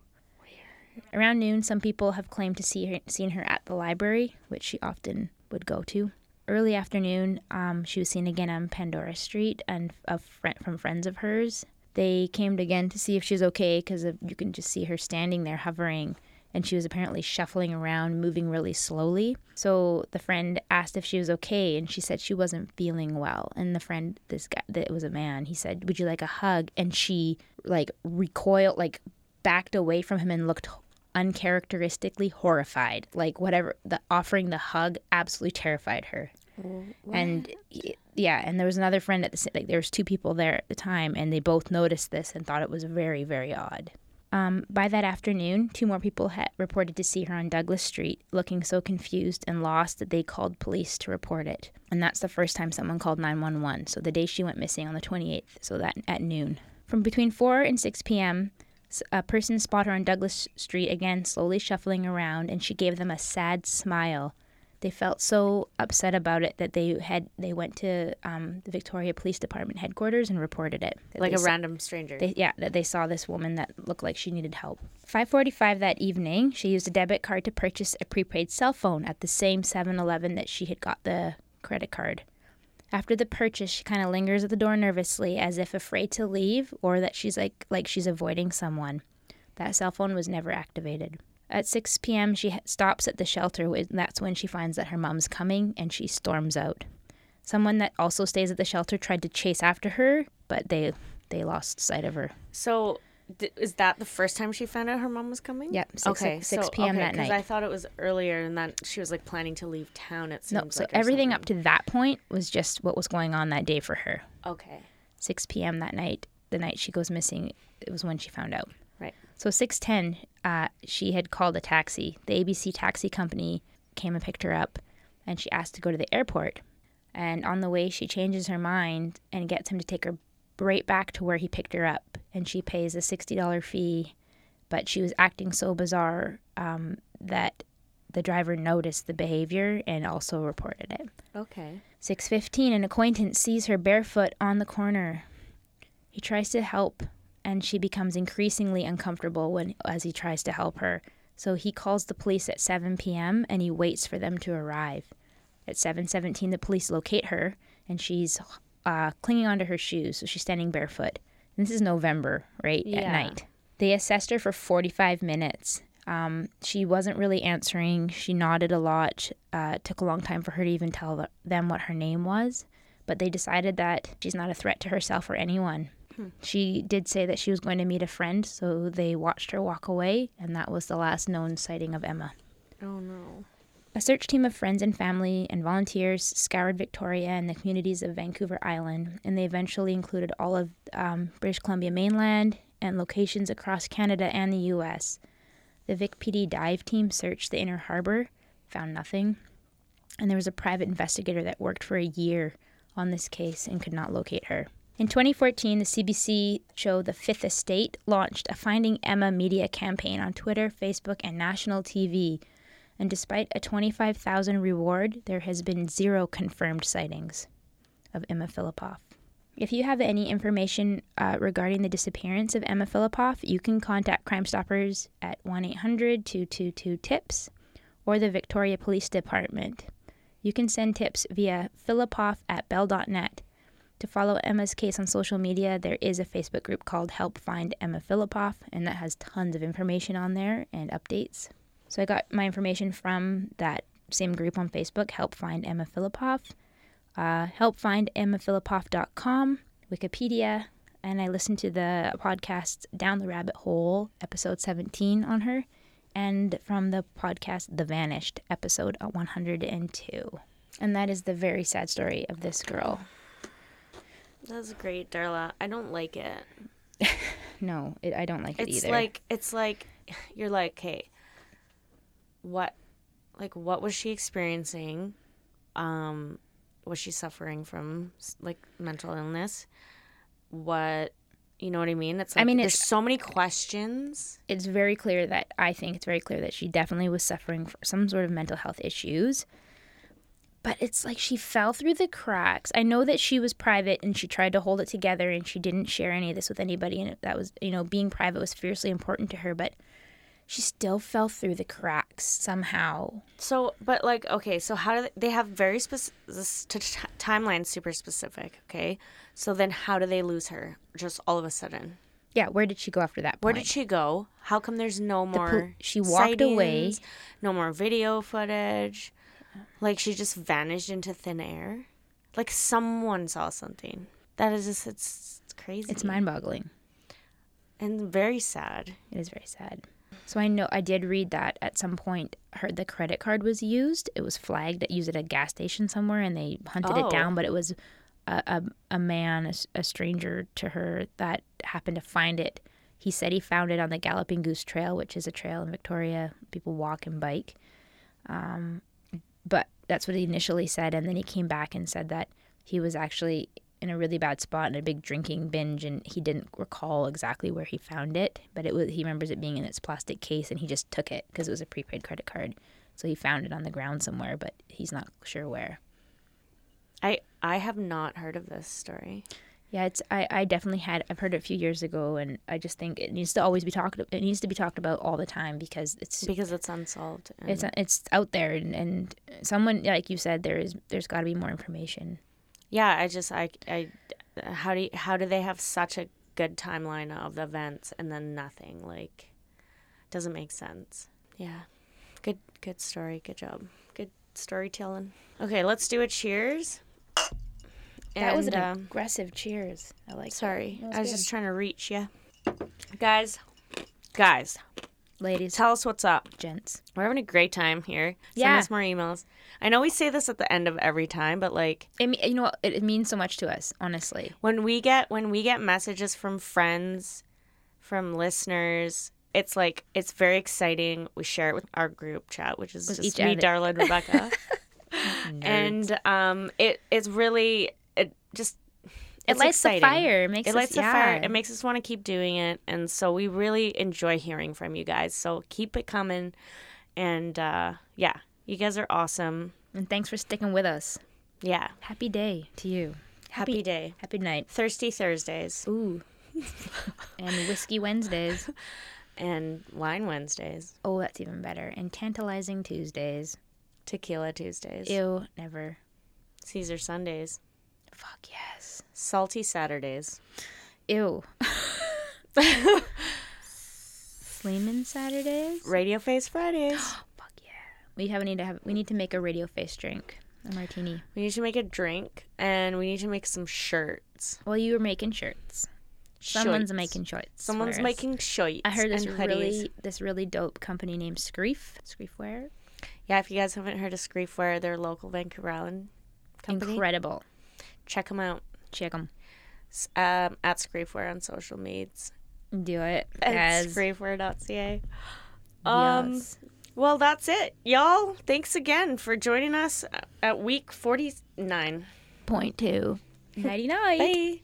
[SPEAKER 2] Around noon, some people have claimed to see her, seen her at the library, which she often would go to. Early afternoon, um, she was seen again on Pandora Street and a friend from friends of hers. They came again to see if she was okay because you can just see her standing there hovering, and she was apparently shuffling around, moving really slowly. So the friend asked if she was okay, and she said she wasn't feeling well. And the friend, this guy, that was a man, he said, "Would you like a hug?" And she like recoiled, like backed away from him and looked uncharacteristically horrified. Like whatever the offering the hug absolutely terrified her. And y- yeah, and there was another friend at the like there was two people there at the time, and they both noticed this and thought it was very very odd. Um, by that afternoon, two more people had reported to see her on Douglas Street, looking so confused and lost that they called police to report it. And that's the first time someone called 911. So the day she went missing on the 28th, so that at noon. From between 4 and 6 p.m., a person spotted her on Douglas Street again, slowly shuffling around, and she gave them a sad smile. They felt so upset about it that they had they went to um, the Victoria Police Department headquarters and reported it.
[SPEAKER 3] Like
[SPEAKER 2] a
[SPEAKER 3] a
[SPEAKER 2] s-
[SPEAKER 3] random stranger.
[SPEAKER 2] they, yeah, that they saw this woman that looked like she needed help. 5:45 that evening, she used a debit card to purchase a prepaid cell phone at the same 7-Eleven that she had got the credit card. After the purchase, she kind of lingers at the door nervously as if afraid to leave or that she's like like she's avoiding someone. That cell phone was never activated. At 6 p.m., she stops at the shelter, that's when she finds that her mom's coming and she storms out. Someone that also stays at the shelter tried to chase after her, but they they lost sight of her.
[SPEAKER 3] so, th- is that the first time she found out her mom was coming?
[SPEAKER 2] Yep, six-
[SPEAKER 3] okay.
[SPEAKER 2] 6
[SPEAKER 3] so,
[SPEAKER 2] p.m.
[SPEAKER 3] okay,
[SPEAKER 2] that night.
[SPEAKER 3] I thought it was earlier and that she was like planning to leave town. It seems
[SPEAKER 2] No, so
[SPEAKER 3] like,
[SPEAKER 2] everything up to that point was just what was going on that day for her.
[SPEAKER 3] Okay.
[SPEAKER 2] 6 p.m. that night, the night she goes missing, it was when she found out.
[SPEAKER 3] Right.
[SPEAKER 2] So 6:10, uh, she had called a taxi. The ABC taxi company came and picked her up, and she asked to go to the airport. And on the way, she changes her mind and gets him to take her right back to where he picked her up, and she pays a $60 fee. But she was acting so bizarre um, that the driver noticed the behavior and also reported it.
[SPEAKER 3] Okay.
[SPEAKER 2] 6:15 an acquaintance sees her barefoot on the corner. He tries to help and she becomes increasingly uncomfortable when as he tries to help her. So he calls the police at 7 p.m. and he waits for them to arrive. At 7:17 the police locate her and she's uh, clinging onto her shoes, so she's standing barefoot. And this is November, right? At night. They assessed her for 45 minutes. Um, she wasn't really answering. She nodded a lot. Uh, it took a long time for her to even tell them what her name was. But they decided that she's not a threat to herself or anyone. She did say that she was going to meet a friend, so they watched her walk away, and that was the last known sighting of Emma.
[SPEAKER 3] Oh no.
[SPEAKER 2] A search team of friends and family and volunteers scoured Victoria and the communities of Vancouver Island, and they eventually included all of um, British Columbia mainland and locations across Canada and the U.S. The Vic PD dive team searched the inner harbor, found nothing, and there was a private investigator that worked for a year on this case and could not locate her. In 2014, the CBC show The Fifth Estate launched a Finding Emma media campaign on Twitter, Facebook, and national TV. And despite a 25,000 reward, there has been zero confirmed sightings of Emma Fillipoff. If you have any information uh, regarding the disappearance of Emma Fillipoff, you can contact Crime Stoppers at 1 800 222 TIPS or the Victoria Police Department. You can send tips via philipoff at bell.net. To follow Emma's case on social media, there is a Facebook group called Help Find Emma Fillipoff, and that has tons of information on there and updates. So I got my information from that same group on Facebook, Help Find Emma Fillipoff, uh, helpfindemmafilipoff.com, Wikipedia, and I listened to the podcast Down the Rabbit Hole, episode 17 on her, and from the podcast The Vanished, episode 102. And that is the very sad story of this girl.
[SPEAKER 3] That's great, Darla. I don't like it. [LAUGHS]
[SPEAKER 2] No, it, I don't like it
[SPEAKER 3] It's
[SPEAKER 2] either.
[SPEAKER 3] like it's like [SIGHS] you're like, hey, what like what was she experiencing? Um was she suffering from like mental illness? What you know what I mean? It's like
[SPEAKER 2] I mean,
[SPEAKER 3] there's so many questions.
[SPEAKER 2] it's very clear that I think it's very clear that she definitely was suffering from some sort of mental health issues. But it's like she fell through the cracks. I know that she was private and she tried to hold it together and she didn't share any of this with anybody. And that was, you know, being private was fiercely important to her. But she still fell through the cracks somehow.
[SPEAKER 3] So, but like, okay, so how do they, they have very specific this t- t- timeline, super specific. Okay, so then how do they lose her just all of a sudden?
[SPEAKER 2] Yeah, where did she go after that
[SPEAKER 3] Where did she go? How come there's no
[SPEAKER 2] pol-
[SPEAKER 3] more?
[SPEAKER 2] she walked away.
[SPEAKER 3] No more video footage. Like she just vanished into thin air. Like someone saw something. That is just it's, it's crazy.
[SPEAKER 2] It's mind boggling.
[SPEAKER 3] and very sad.
[SPEAKER 2] It is very sad. So I know I did read that at some point her the credit card was used. It was flagged used at a gas station somewhere, and they hunted
[SPEAKER 3] Oh.
[SPEAKER 2] it down. But it was a a, a man, a, a stranger to her, that happened to find it. He said he found it on the Galloping Goose Trail, which is a trail in Victoria people walk and bike. Um, but that's what he initially said, and then he came back and said that he was actually in a really bad spot in a big drinking binge and he didn't recall exactly where he found it but it was he remembers it being in its plastic case and he just took it because it was a prepaid credit card so he found it on the ground somewhere but he's not sure where
[SPEAKER 3] I I have not heard of this story.
[SPEAKER 2] yeah it's i, I definitely had i've heard it a few years ago and i just think it needs to always be talked it needs to be talked about all the time because it's
[SPEAKER 3] Because it's unsolved. And
[SPEAKER 2] it's it's out there and, and someone like you said there is there's got to be more information
[SPEAKER 3] yeah, I just I I how do you, how do they have such a good timeline of the events and then nothing like doesn't make sense. Yeah. Good good story. Good job. Good storytelling. Okay, let's do a cheers.
[SPEAKER 2] that was an
[SPEAKER 3] And, um,
[SPEAKER 2] aggressive cheers i like
[SPEAKER 3] sorry. I was
[SPEAKER 2] good.
[SPEAKER 3] just trying to reach you. Guys, guys,
[SPEAKER 2] ladies
[SPEAKER 3] tell us what's up.
[SPEAKER 2] gents
[SPEAKER 3] We're having a great time here. Send us more emails. I know we say this at the end of every time, but like
[SPEAKER 2] it, you know? It, it means so much to us honestly
[SPEAKER 3] when we get when we get messages from friends, from listeners, it's like it's very exciting. We share it with our group chat, which is
[SPEAKER 2] With
[SPEAKER 3] just me,
[SPEAKER 2] other.
[SPEAKER 3] Darla, and Rebecca, [LAUGHS] and um, it it's really it just
[SPEAKER 2] it lights
[SPEAKER 3] exciting.
[SPEAKER 2] the fire. It makes
[SPEAKER 3] It
[SPEAKER 2] us,
[SPEAKER 3] lights the
[SPEAKER 2] yeah.
[SPEAKER 3] fire. It makes us want to keep doing it, and so we really enjoy hearing from you guys. So keep it coming, and uh, yeah, you guys are awesome.
[SPEAKER 2] And thanks for sticking with us.
[SPEAKER 3] Yeah,
[SPEAKER 2] Happy day to you.
[SPEAKER 3] happy day.
[SPEAKER 2] Happy night.
[SPEAKER 3] Thirsty Thursdays
[SPEAKER 2] Ooh. [LAUGHS] and whiskey Wednesdays. [LAUGHS]
[SPEAKER 3] and Wine Wednesdays,
[SPEAKER 2] Oh, that's even better. And tantalizing Tuesdays.
[SPEAKER 3] Tequila Tuesdays,
[SPEAKER 2] Ew, never.
[SPEAKER 3] Caesar Sundays,
[SPEAKER 2] Fuck yes.
[SPEAKER 3] Salty Saturdays.
[SPEAKER 2] Ew. Sleeman Saturdays.
[SPEAKER 3] Radio Face Fridays. [GASPS]
[SPEAKER 2] Fuck yeah. We have need to have we need to make a radio face drink, a martini.
[SPEAKER 3] we need to make a drink and we need to make some shirts.
[SPEAKER 2] Well, you were making shirts. Someone's
[SPEAKER 3] Shirts.
[SPEAKER 2] making shorts.
[SPEAKER 3] Someone's making shirts.
[SPEAKER 2] I heard this really this really dope company named Screef. Screefwear.
[SPEAKER 3] Yeah, if you guys haven't heard of Screefwear, they're a local Vancouver Island company.
[SPEAKER 2] Incredible.
[SPEAKER 3] Check them out.
[SPEAKER 2] Check them.
[SPEAKER 3] Um, at Screefwear on social medias.
[SPEAKER 2] Do it.
[SPEAKER 3] At
[SPEAKER 2] Guys.
[SPEAKER 3] screefwear.ca. Um,
[SPEAKER 2] Yes.
[SPEAKER 3] Well, that's it, y'all. Thanks again for joining us at week 49.
[SPEAKER 2] Point two. [LAUGHS] Nighty night.
[SPEAKER 3] Bye.